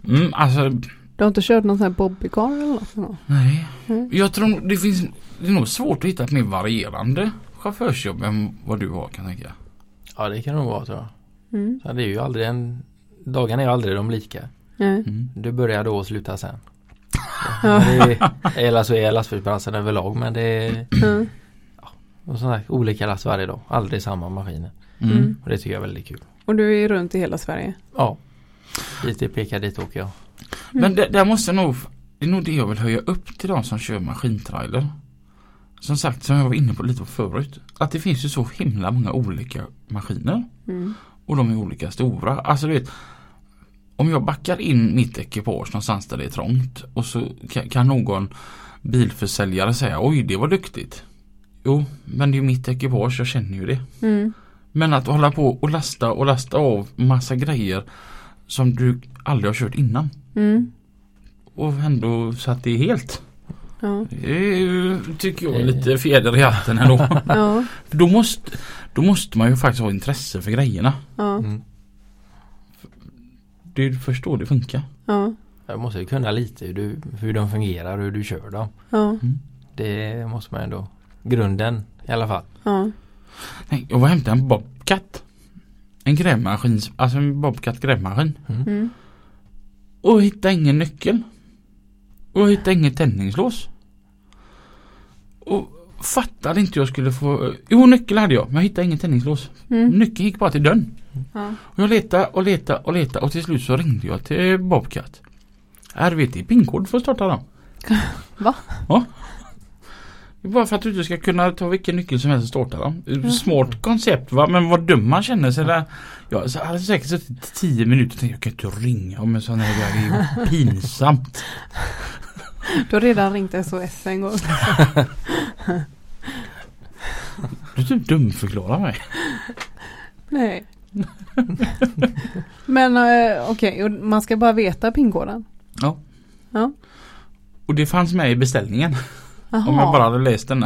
[SPEAKER 1] Mm, alltså
[SPEAKER 2] Du har inte kört någon sån här bobbycar eller något?
[SPEAKER 1] nej.
[SPEAKER 2] Nej.
[SPEAKER 1] Jag tror det finns Det är nog svårt att hitta ett mer varierande chaufförsjobb än vad du har kan jag tänka.
[SPEAKER 3] Ja det kan nog vara tror jag.
[SPEAKER 2] Mm.
[SPEAKER 3] Så det är ju aldrig en Dagarna är ju aldrig de lika.
[SPEAKER 2] Nej.
[SPEAKER 1] Mm.
[SPEAKER 3] Du börjar då och slutar sen.
[SPEAKER 2] Ja.
[SPEAKER 3] Det är, eller så är lastbilsbranschen överlag men det är
[SPEAKER 2] Mm.
[SPEAKER 3] Och här, olika last varje dag. Aldrig samma maskiner.
[SPEAKER 1] Mm.
[SPEAKER 2] Mm.
[SPEAKER 3] Och det tycker jag är väldigt kul.
[SPEAKER 2] Och du är ju runt i hela Sverige.
[SPEAKER 3] Ja. Dit det pekar dit åker jag.
[SPEAKER 1] Men det, där måste nog Det är nog det jag vill höja upp till de som kör maskintrailer. Som sagt, som jag var inne på lite förut. Att det finns ju så himla många olika maskiner.
[SPEAKER 2] Mm.
[SPEAKER 1] Och de är olika stora. Alltså du vet Om jag backar in mitt ekipage någonstans där det är trångt och så kan, kan någon bilförsäljare säga oj det var duktigt. Jo men det är mitt ekipage, jag känner ju det.
[SPEAKER 2] Mm.
[SPEAKER 1] Men att hålla på och lasta och lasta av massa grejer som du aldrig har kört innan.
[SPEAKER 2] Mm.
[SPEAKER 1] Och ändå så att det är helt.
[SPEAKER 2] Ja.
[SPEAKER 1] Det ju, tycker jag är lite fjäder i hatten ändå.
[SPEAKER 2] Ja.
[SPEAKER 1] Då, måste, då måste man ju faktiskt ha intresse för grejerna.
[SPEAKER 2] Ja.
[SPEAKER 3] Mm.
[SPEAKER 1] Det är först då det funkar.
[SPEAKER 2] Ja.
[SPEAKER 3] Jag måste ju kunna lite hur, du, hur de fungerar och hur du kör dem.
[SPEAKER 2] Ja.
[SPEAKER 3] Det måste man ändå. Grunden i alla fall.
[SPEAKER 2] Ja.
[SPEAKER 1] Nej, jag var och hämtade en Bobcat. En grävmaskin, alltså en Bobcat grävmaskin.
[SPEAKER 2] Mm.
[SPEAKER 1] Och hittade ingen nyckel. Och hittade inget tändningslås. Och fattade inte jag skulle få... Jo nyckel hade jag men jag hittade ingen tändningslås.
[SPEAKER 2] Mm.
[SPEAKER 1] Nyckeln gick bara till dörren.
[SPEAKER 2] Ja.
[SPEAKER 1] Och jag letade och letade och letade och till slut så ringde jag till Bobcat. RVT pinkod för att starta dem.
[SPEAKER 2] Va?
[SPEAKER 1] Ja. Bara för att du inte ska kunna ta vilken nyckel som helst och starta dem.
[SPEAKER 2] Mm.
[SPEAKER 1] Smart koncept va men vad dum man känner sig där. Jag hade säkert suttit i tio minuter och tänkt jag kan inte ringa om en sån här grej. Det är ju pinsamt.
[SPEAKER 2] Du har redan ringt SOS en gång.
[SPEAKER 1] Du typ dumförklarar mig.
[SPEAKER 2] Nej. Men eh, okej, och man ska bara veta pinkoden?
[SPEAKER 1] Ja.
[SPEAKER 2] Ja.
[SPEAKER 1] Och det fanns med i beställningen.
[SPEAKER 2] Jaha.
[SPEAKER 1] Om jag bara hade läst den.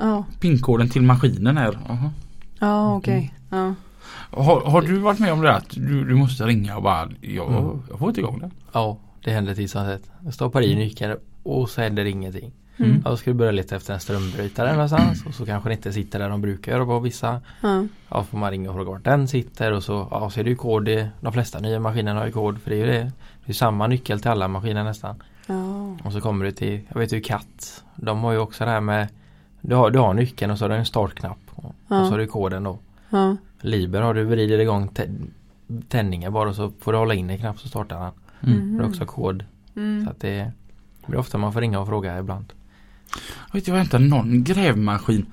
[SPEAKER 2] Ja,
[SPEAKER 1] Pinkoden till maskinen är. Aha.
[SPEAKER 2] ja okej. Ja.
[SPEAKER 1] Har, har du varit med om det att du, du måste ringa och bara jag,
[SPEAKER 3] Mm.
[SPEAKER 1] jag får inte igång det.
[SPEAKER 3] Ja, det händer titt som tätt. Jag stoppar i nyckeln och så händer ingenting.
[SPEAKER 2] Mm.
[SPEAKER 3] Ja, Då ska du börja leta efter en strömbrytare någonstans och så kanske det inte sitter där de brukar göra på vissa.
[SPEAKER 2] Ja.
[SPEAKER 3] Ja, får man ringa och fråga vart den sitter och så, ja, så är det ju kod. i- De flesta nya maskiner har ju kod för det är ju det. Det är samma nyckel till alla maskiner nästan.
[SPEAKER 2] Ja.
[SPEAKER 3] Och så kommer du till, jag vet ju katt. De har ju också det här med Du har, du har nyckeln och så har du en startknapp. Och,
[SPEAKER 2] Ja.
[SPEAKER 3] och så har du koden då.
[SPEAKER 2] Ja.
[SPEAKER 3] Liber har du vrider igång tä- tändningen bara och så får du hålla in en knapp så startar den.
[SPEAKER 1] Mm.
[SPEAKER 3] Det är också kod.
[SPEAKER 2] Mm.
[SPEAKER 3] Så att det, det blir ofta man får ringa och fråga ibland.
[SPEAKER 1] Jag vet jag hämtade någon grävmaskin.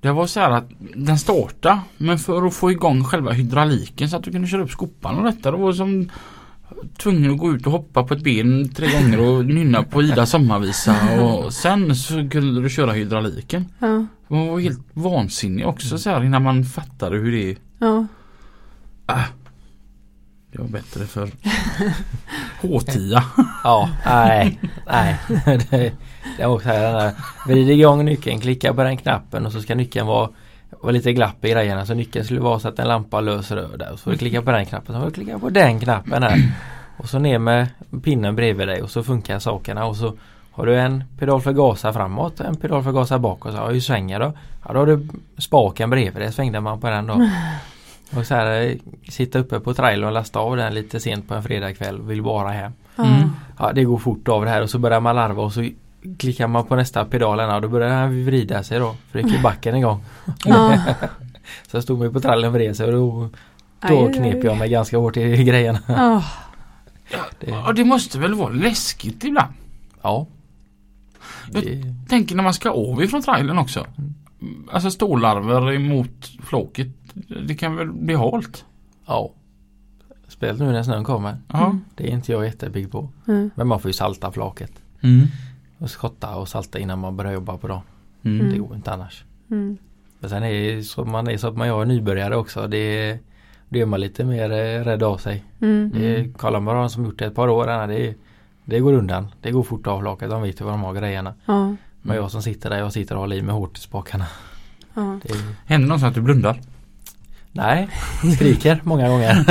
[SPEAKER 1] Det var så här att den startade men för att få igång själva hydrauliken så att du kunde köra upp skopan och detta. Det var som tvungen att gå ut och hoppa på ett ben tre gånger och nynna på Ida sommarvisa och sen så kunde du köra hydrauliken.
[SPEAKER 2] Ja.
[SPEAKER 1] Man var helt vansinnig också så här innan man fattade hur det är.
[SPEAKER 2] Ja.
[SPEAKER 1] Det var bättre för H10.
[SPEAKER 3] Ja, nej, nej. det, det är också här den där. Vrid igång nyckeln, klicka på den knappen och så ska nyckeln vara vara lite glapp i grejerna så nyckeln skulle vara så att en lampa löser rör där. Och så får du klicka på den knappen, så får du klicka på den knappen här. Och så ner med pinnen bredvid dig och så funkar sakerna och så har du en pedal för gasa framåt en pedal för gasa bakåt. Ja, hur svänger då? Ja, då har du spaken bredvid dig. Svängde man på den då. Och så här eh, sitta uppe på trailern och lasta av den lite sent på en fredagkväll och vill bara hem.
[SPEAKER 2] Ja.
[SPEAKER 1] Mm.
[SPEAKER 3] Ja det går fort av det här och så börjar man larva och så klickar man på nästa pedalen och då börjar den vrida sig då. För det gick ju backen igång.
[SPEAKER 2] Ja.
[SPEAKER 3] Så jag stod mig på trallen och vred sig och då, då
[SPEAKER 2] aj,
[SPEAKER 3] knep
[SPEAKER 2] aj.
[SPEAKER 3] jag mig ganska hårt i grejerna.
[SPEAKER 2] Ja.
[SPEAKER 3] Det,
[SPEAKER 1] Ja det måste väl vara läskigt ibland.
[SPEAKER 3] ja. Det,
[SPEAKER 1] Tänker när man ska av ifrån trailern också. Alltså stålarver emot floket. Det kan väl bli halt?
[SPEAKER 3] ja. Speciellt nu när snön kommer.
[SPEAKER 1] Ja.
[SPEAKER 3] Det är inte jag jättepigg på.
[SPEAKER 2] Mm.
[SPEAKER 3] Men man får ju salta flaket.
[SPEAKER 1] Mm.
[SPEAKER 3] Och skotta och salta innan man börjar jobba på dagen.
[SPEAKER 1] Mm.
[SPEAKER 3] Det går inte annars.
[SPEAKER 2] Mm.
[SPEAKER 3] Men sen är det så man är så att man jag är nybörjare också. Det, det är man lite mer eh, rädd av sig.
[SPEAKER 2] Mm.
[SPEAKER 3] Det kollar man de som gjort det ett par år. Det, det går undan. Det går fort av flaket. De vet ju vad de har grejerna.
[SPEAKER 2] Ja.
[SPEAKER 3] Men jag som sitter där, jag sitter och håller i med hårt i spakarna.
[SPEAKER 2] Ja.
[SPEAKER 3] Det,
[SPEAKER 1] Händer det någonsin att du blundar?
[SPEAKER 3] Nej, skriker många gånger.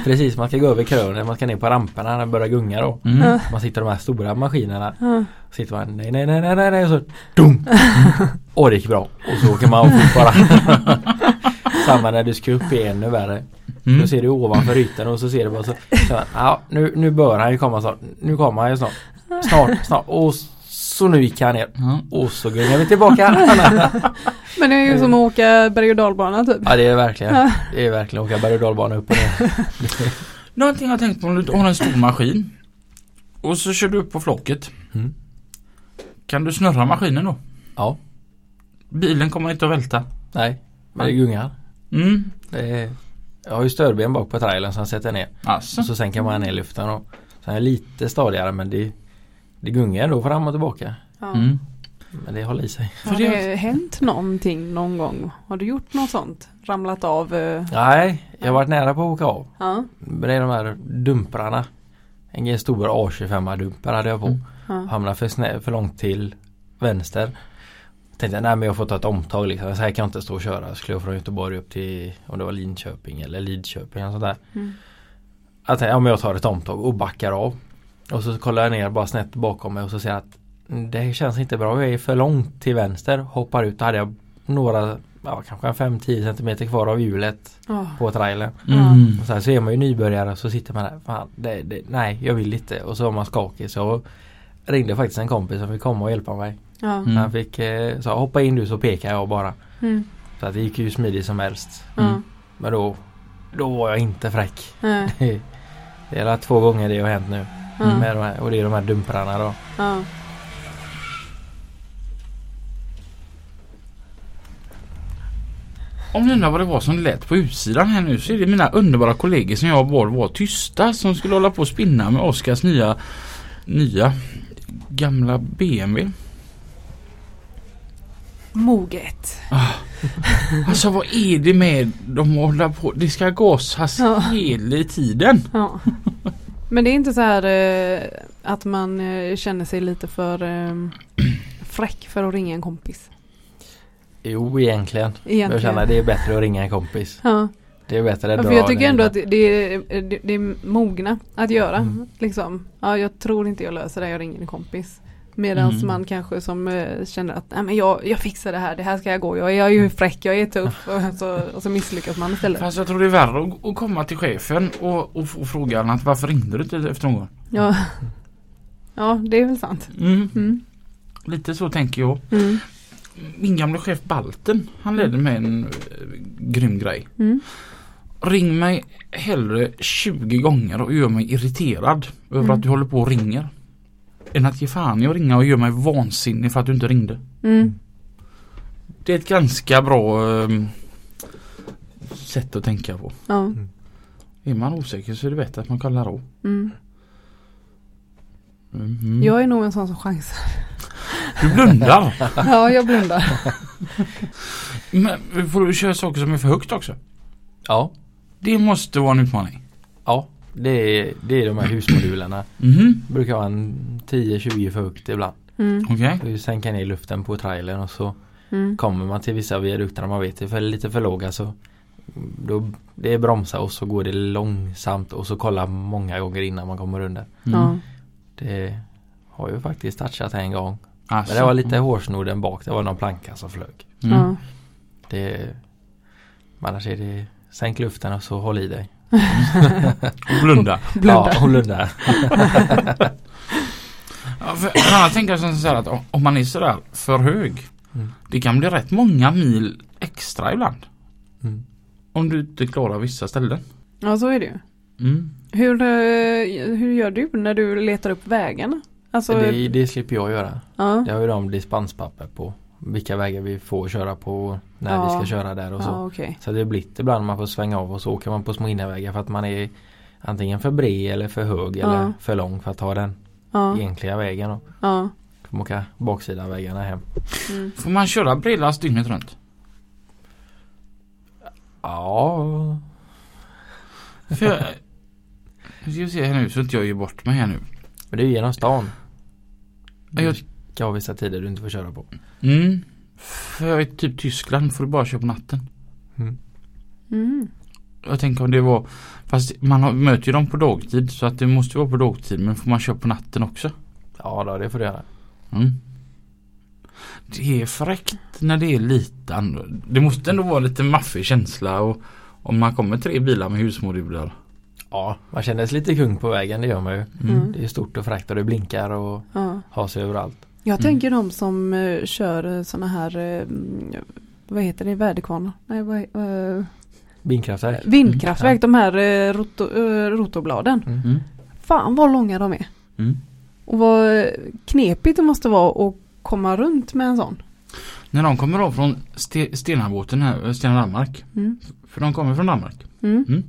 [SPEAKER 3] Precis, man ska gå över krönen, man ska ner på ramperna när det börjar gunga då.
[SPEAKER 1] Mm.
[SPEAKER 3] Man sitter i de här stora maskinerna.
[SPEAKER 2] Ja.
[SPEAKER 3] Sitter man nej nej nej nej nej, och så dum! Och det gick bra. Och så åker man fort bara. Samma när du ska upp i ännu värre.
[SPEAKER 1] Mm.
[SPEAKER 3] Då ser du ovanför ytan och så ser du bara så. så ja, nu, nu bör han ju komma snart. Nu kommer han ju snart. Snart, snart. Och så nu gick han ner.
[SPEAKER 1] Ja.
[SPEAKER 3] Och så gungar vi tillbaka.
[SPEAKER 2] Men det är ju som att åka berg och dalbana typ.
[SPEAKER 3] Ja det är verkligen. Det är verkligen åka berg och dalbana upp och ner.
[SPEAKER 1] Någonting jag tänkt på om du har en stor maskin. Och så kör du upp på floket.
[SPEAKER 3] Mm.
[SPEAKER 1] Kan du snurra maskinen då?
[SPEAKER 3] Ja.
[SPEAKER 1] Bilen kommer inte att välta.
[SPEAKER 3] Nej. Men det gungar.
[SPEAKER 1] Mm.
[SPEAKER 3] Det är, jag har ju stödben bak på trailern som jag sätter ner.
[SPEAKER 1] Alltså.
[SPEAKER 3] Och så sänker man ner luften och sen är det lite stadigare men det, det gungar ändå fram och tillbaka.
[SPEAKER 2] Ja.
[SPEAKER 1] Mm.
[SPEAKER 3] Men det håller i sig.
[SPEAKER 2] Har det hänt någonting någon gång? Har du gjort något sånt? Ramlat av? eh?
[SPEAKER 3] Nej, jag har varit nära på att åka av.
[SPEAKER 2] Ja.
[SPEAKER 3] Det är de här dumprarna. en stor A25 dumper hade jag på.
[SPEAKER 1] Mm.
[SPEAKER 2] Ja.
[SPEAKER 3] Hamnade för, snä, för långt till vänster. Tänkte jag, nej men jag får ta ett omtag liksom. Så här kan jag inte stå och köra. Skulle jag från Göteborg upp till om det var Linköping eller Lidköping eller sådär.
[SPEAKER 2] Mm.
[SPEAKER 3] Jag tänkte, ja men jag tar ett omtag och backar av. Och så kollar jag ner bara snett bakom mig och så ser jag att mm, det känns inte bra. Jag är för långt till vänster. Hoppar ut. Då hade jag några, ja kanske 5-10 cm kvar av hjulet
[SPEAKER 2] Ja.
[SPEAKER 3] på trailern.
[SPEAKER 1] Mm.
[SPEAKER 3] Och så, här, så är man ju nybörjare och så sitter man där. Fan, det, det, nej jag vill inte. Och så var man skakig. Så ringde faktiskt en kompis som fick komma och hjälpa mig.
[SPEAKER 2] Ja.
[SPEAKER 1] Mm.
[SPEAKER 3] Han fick eh, sa hoppa in du så pekar jag bara.
[SPEAKER 2] Mm.
[SPEAKER 3] Så att det gick ju smidigt som helst.
[SPEAKER 2] Ja.
[SPEAKER 3] Men då, då var jag inte fräck. Det är alla två gånger det har hänt nu.
[SPEAKER 2] Ja.
[SPEAKER 3] Med de här, och det är de här dumprarna då.
[SPEAKER 2] Ja.
[SPEAKER 1] Om ni undrar vad det var som lät på utsidan här nu så är det mina underbara kollegor som jag bad var tysta som skulle hålla på och spinna med Oskars nya nya gamla BMW.
[SPEAKER 2] Moget.
[SPEAKER 1] Alltså vad är det med att hålla på? Det ska gasas
[SPEAKER 2] Ja.
[SPEAKER 1] hela tiden.
[SPEAKER 2] Ja. Men det är inte så här eh, att man eh, känner sig lite för eh, fräck för att ringa en kompis.
[SPEAKER 3] Jo egentligen.
[SPEAKER 2] Egentligen.
[SPEAKER 3] Jag känner att det är bättre att ringa en kompis.
[SPEAKER 2] Ja.
[SPEAKER 3] Det är bättre att
[SPEAKER 2] Ja, för jag tycker ändå att det är, det, det är mogna att göra.
[SPEAKER 3] Mm.
[SPEAKER 2] Liksom. Ja, jag tror inte jag löser det, jag ringer en kompis. Medan
[SPEAKER 1] Mm.
[SPEAKER 2] man kanske som eh, känner att Nej, men jag, jag fixar det här, det här ska jag gå. Jag, jag är ju fräck, jag är tuff. Och så, och så misslyckas man istället.
[SPEAKER 1] Fast jag tror det är värre att, att komma till chefen och, och, och fråga att varför ringde du inte efter någon?
[SPEAKER 2] Ja. ja, det är väl sant.
[SPEAKER 1] Mm.
[SPEAKER 2] Mm.
[SPEAKER 1] Lite så tänker jag.
[SPEAKER 2] Mm.
[SPEAKER 1] Min gamla chef Balten han ledde med en eh, grym grej.
[SPEAKER 2] Mm.
[SPEAKER 1] Ring mig hellre 20 gånger och gör mig irriterad över
[SPEAKER 2] Mm.
[SPEAKER 1] att du håller på och ringer. Än att ge fan att ringa och göra mig vansinnig för att du inte ringde.
[SPEAKER 2] Mm.
[SPEAKER 1] Det är ett ganska bra eh, sätt att tänka på.
[SPEAKER 2] Ja.
[SPEAKER 1] Är man osäker så är det bättre att man kollar av.
[SPEAKER 2] Mm.
[SPEAKER 1] Mhm.
[SPEAKER 2] Jag är nog en sån som chansar.
[SPEAKER 1] Du blundar.
[SPEAKER 2] Ja, jag blundar.
[SPEAKER 1] Men får du köra saker som är för högt också?
[SPEAKER 3] Ja.
[SPEAKER 1] Det måste vara en utmaning.
[SPEAKER 3] Ja. Det är, det är de här husmodulerna.
[SPEAKER 1] Mhm.
[SPEAKER 3] Brukar vara en 10-20 för högt ibland.
[SPEAKER 2] Mm.
[SPEAKER 1] Okej.
[SPEAKER 3] Du sänker ner luften på trailern och så
[SPEAKER 2] Mm.
[SPEAKER 3] kommer man till vissa viadukter när man vet det är för, lite för låga så då, det är bromsa och så går det långsamt och så kolla många gånger innan man kommer under.
[SPEAKER 1] Mm.
[SPEAKER 3] Det har ju faktiskt touchat en gång.
[SPEAKER 1] Alltså.
[SPEAKER 3] Men det var lite hårsnoden bak. Det var någon planka som flög.
[SPEAKER 1] Mm.
[SPEAKER 3] Det, annars är det sänk luften och så håll i dig.
[SPEAKER 1] Och blunda.
[SPEAKER 2] Blunda.
[SPEAKER 3] Ja, och blunda.
[SPEAKER 1] Ja, för annan tänker jag så här att om- om man är sådär för hög.
[SPEAKER 3] Mm.
[SPEAKER 1] Det kan bli rätt många mil extra ibland.
[SPEAKER 3] Mm.
[SPEAKER 1] Om du inte klarar vissa ställen.
[SPEAKER 2] ja, så är det ju.
[SPEAKER 1] Mm.
[SPEAKER 2] Hur, eh, hur gör du när du letar upp vägarna? Alltså,
[SPEAKER 3] Det, det slipper jag göra.
[SPEAKER 2] ja.
[SPEAKER 3] Jag har ju de dispenspapper på vilka vägar vi får köra på när vi
[SPEAKER 2] Ja.
[SPEAKER 3] ska köra där och så.
[SPEAKER 2] Ja, okej.
[SPEAKER 3] Så det blir ibland man får svänga av och så åker man på små innervägar för att man är antingen för bred eller för hög
[SPEAKER 2] Ja.
[SPEAKER 3] eller för lång för att ta den
[SPEAKER 2] Ja,
[SPEAKER 3] egentliga vägen. Och
[SPEAKER 2] ja.
[SPEAKER 3] får man åka baksidan vägarna hem.
[SPEAKER 2] Mm.
[SPEAKER 1] Får man köra bredlast dygnet runt?
[SPEAKER 3] Ja,
[SPEAKER 1] För jag, jag ska se här nu så att jag ger bort mig här nu.
[SPEAKER 3] men det är ju genom stan.
[SPEAKER 1] Ja, jag-
[SPEAKER 3] Du ska ha vissa tider du inte får köra på.
[SPEAKER 1] Mm. För typ Tyskland får du bara köra på natten.
[SPEAKER 2] Mm.
[SPEAKER 1] Jag tänker om det var Fast man har, möter ju dem på dagtid så att det måste vara på dagtid men får man köra på natten också?
[SPEAKER 3] Ja då, det får du göra.
[SPEAKER 1] Mm. Det är fräckt när det är lite annorlunda. Det måste ändå vara lite maffig känsla och om man kommer tre bilar med husmoduler.
[SPEAKER 3] Ja, man känner sig lite kung på vägen, det gör man ju.
[SPEAKER 2] Mm.
[SPEAKER 3] Det är stort och fräckt och det blinkar och
[SPEAKER 2] Ja.
[SPEAKER 3] har sig överallt.
[SPEAKER 2] Jag
[SPEAKER 1] Mm.
[SPEAKER 2] tänker de som uh, kör sådana här, eh, vad heter det, väderkvarnar? Nej, vad, uh,
[SPEAKER 3] Vindkraftverk.
[SPEAKER 2] vindkraftverk, de här uh, roto, uh, rotorbladen.
[SPEAKER 3] Mm.
[SPEAKER 1] Mm.
[SPEAKER 2] Fan vad långa de är.
[SPEAKER 1] Mm.
[SPEAKER 2] Och vad knepigt det måste vara att komma runt med en sån.
[SPEAKER 1] När de kommer av från Ste- Stenabåten här, Stena Danmark.
[SPEAKER 2] Mm.
[SPEAKER 1] För de kommer från Danmark.
[SPEAKER 2] Mm.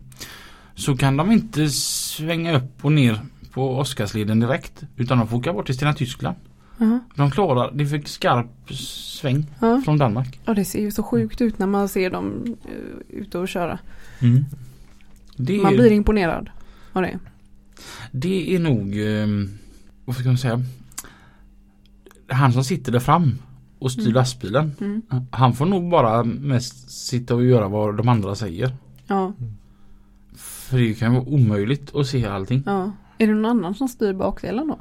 [SPEAKER 1] Så kan de inte svänga upp och ner på Oscarsleden direkt. Utan de får åka bort till Stena Tyskland.
[SPEAKER 2] Ja.
[SPEAKER 1] De klarar, det fick skarp sväng
[SPEAKER 2] Ja.
[SPEAKER 1] från Danmark.
[SPEAKER 2] ja, det ser ju så sjukt ut när man ser dem uh, ute och köra.
[SPEAKER 1] Det är,
[SPEAKER 2] Man blir imponerad av det.
[SPEAKER 1] Det är nog, eh, vad ska man säga, han som sitter där fram och styr
[SPEAKER 2] Mm.
[SPEAKER 1] lastbilen.
[SPEAKER 2] Mm.
[SPEAKER 1] Han får nog bara mest sitta och göra vad de andra säger.
[SPEAKER 2] Ja,
[SPEAKER 1] För det kan vara omöjligt att se allting.
[SPEAKER 2] ja. Är det någon annan som styr bakdelen då?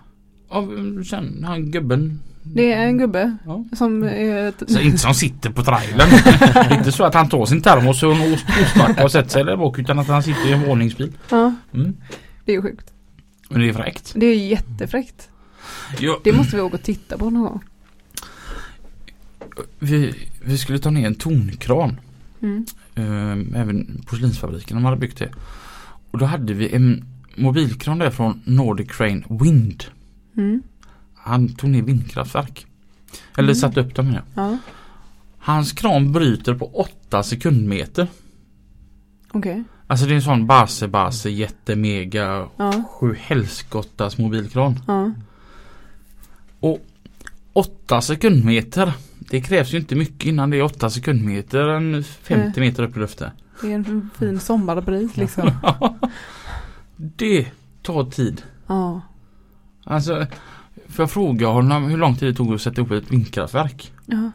[SPEAKER 1] Av sen, han gubben.
[SPEAKER 2] Det är en gubbe
[SPEAKER 1] Ja.
[SPEAKER 2] som är.
[SPEAKER 1] Så inte som sitter på trailern. det är inte så att han tar sin termos och en ostmacka och sätter sig där bak utan att han sitter i en våningsbil.
[SPEAKER 2] Ja,
[SPEAKER 1] Mm.
[SPEAKER 2] det är ju sjukt.
[SPEAKER 1] Men det är fräckt.
[SPEAKER 2] Det är ju jättefräckt.
[SPEAKER 1] Ja,
[SPEAKER 2] Det måste vi åka och titta på någon gång.
[SPEAKER 1] vi, vi skulle ta ner en tonkran.
[SPEAKER 2] Mm.
[SPEAKER 1] Eh, även porslinsfabriken de hade byggt det. Och då hade vi en mobilkran där från Nordic Crane Wind.
[SPEAKER 2] Mm.
[SPEAKER 1] Han tog ner vindkraftverk. Eller
[SPEAKER 2] Mm.
[SPEAKER 1] satte upp dem med.
[SPEAKER 2] Ja,
[SPEAKER 1] Hans kran bryter på 8 sekundmeter.
[SPEAKER 2] okej.
[SPEAKER 1] Alltså det är en sån base base jättemega
[SPEAKER 2] Ja,
[SPEAKER 1] sju helskottas mobilkran.
[SPEAKER 2] ja.
[SPEAKER 1] 8 sekundmeter. Det krävs ju inte mycket innan det är 8 sekundmeter än 50 meter upp i luften.
[SPEAKER 2] Det är en fin sommarbris liksom.
[SPEAKER 1] det tar tid.
[SPEAKER 2] Ja.
[SPEAKER 1] Alltså, för jag fråga honom hur lång tid det tog att sätta upp ett vindkraftverk.
[SPEAKER 2] Ja.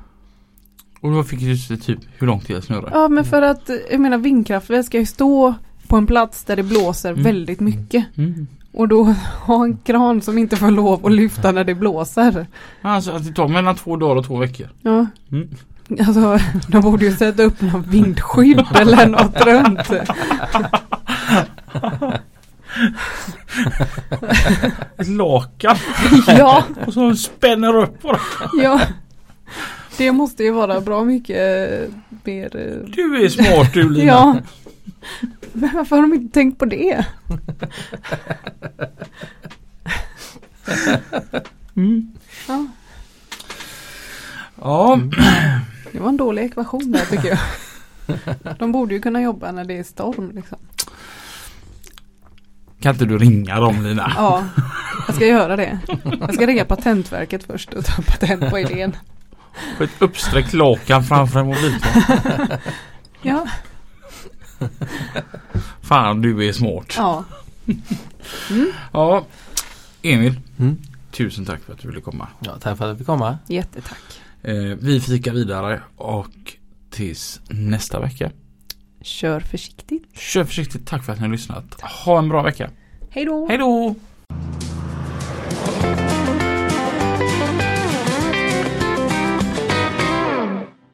[SPEAKER 1] Och då fick jag typ hur lång tid det snurrar.
[SPEAKER 2] ja, men för att jag menar vindkraftverk ska ju stå på en plats där det blåser
[SPEAKER 1] Mm.
[SPEAKER 2] väldigt mycket.
[SPEAKER 1] Mm.
[SPEAKER 2] Och då ha en kran som inte får lov att lyfta när det blåser.
[SPEAKER 1] Alltså att det tar mellan två dagar och två veckor.
[SPEAKER 2] Ja.
[SPEAKER 1] Mm.
[SPEAKER 2] Alltså de borde ju sätta upp någon vindskydd eller något runt.
[SPEAKER 1] Ett lakan
[SPEAKER 2] Ja,
[SPEAKER 1] och så spänner upp bara.
[SPEAKER 2] ja. Det måste ju vara bra mycket eh, mer. eh,
[SPEAKER 1] Du är smart du Lina.
[SPEAKER 2] Ja. Men varför har de inte tänkt på det?
[SPEAKER 1] Mm.
[SPEAKER 2] Ja,
[SPEAKER 1] Ja.
[SPEAKER 2] det var en dålig ekvation där tycker jag. De borde ju kunna jobba när det är storm liksom.
[SPEAKER 1] Kan inte du ringa dem Lina?
[SPEAKER 2] Ja, jag ska göra det. Jag ska ringa Patentverket först och ta patent på idén.
[SPEAKER 1] På ett uppsträckt lakan framför en mobiltelefon.
[SPEAKER 2] Ja,
[SPEAKER 1] Fan du är smart.
[SPEAKER 2] ja.
[SPEAKER 1] Ja. Emil.
[SPEAKER 3] Mm.
[SPEAKER 1] Tusen tack för att du ville komma.
[SPEAKER 3] Ja, tack för att du fick komma.
[SPEAKER 2] jättetack.
[SPEAKER 1] Eh, vi fikar vidare och tills nästa vecka.
[SPEAKER 2] Kör försiktigt.
[SPEAKER 1] Kör försiktigt. Tack för att ni har lyssnat. Ha en bra vecka.
[SPEAKER 2] Hej då.
[SPEAKER 1] Hej då.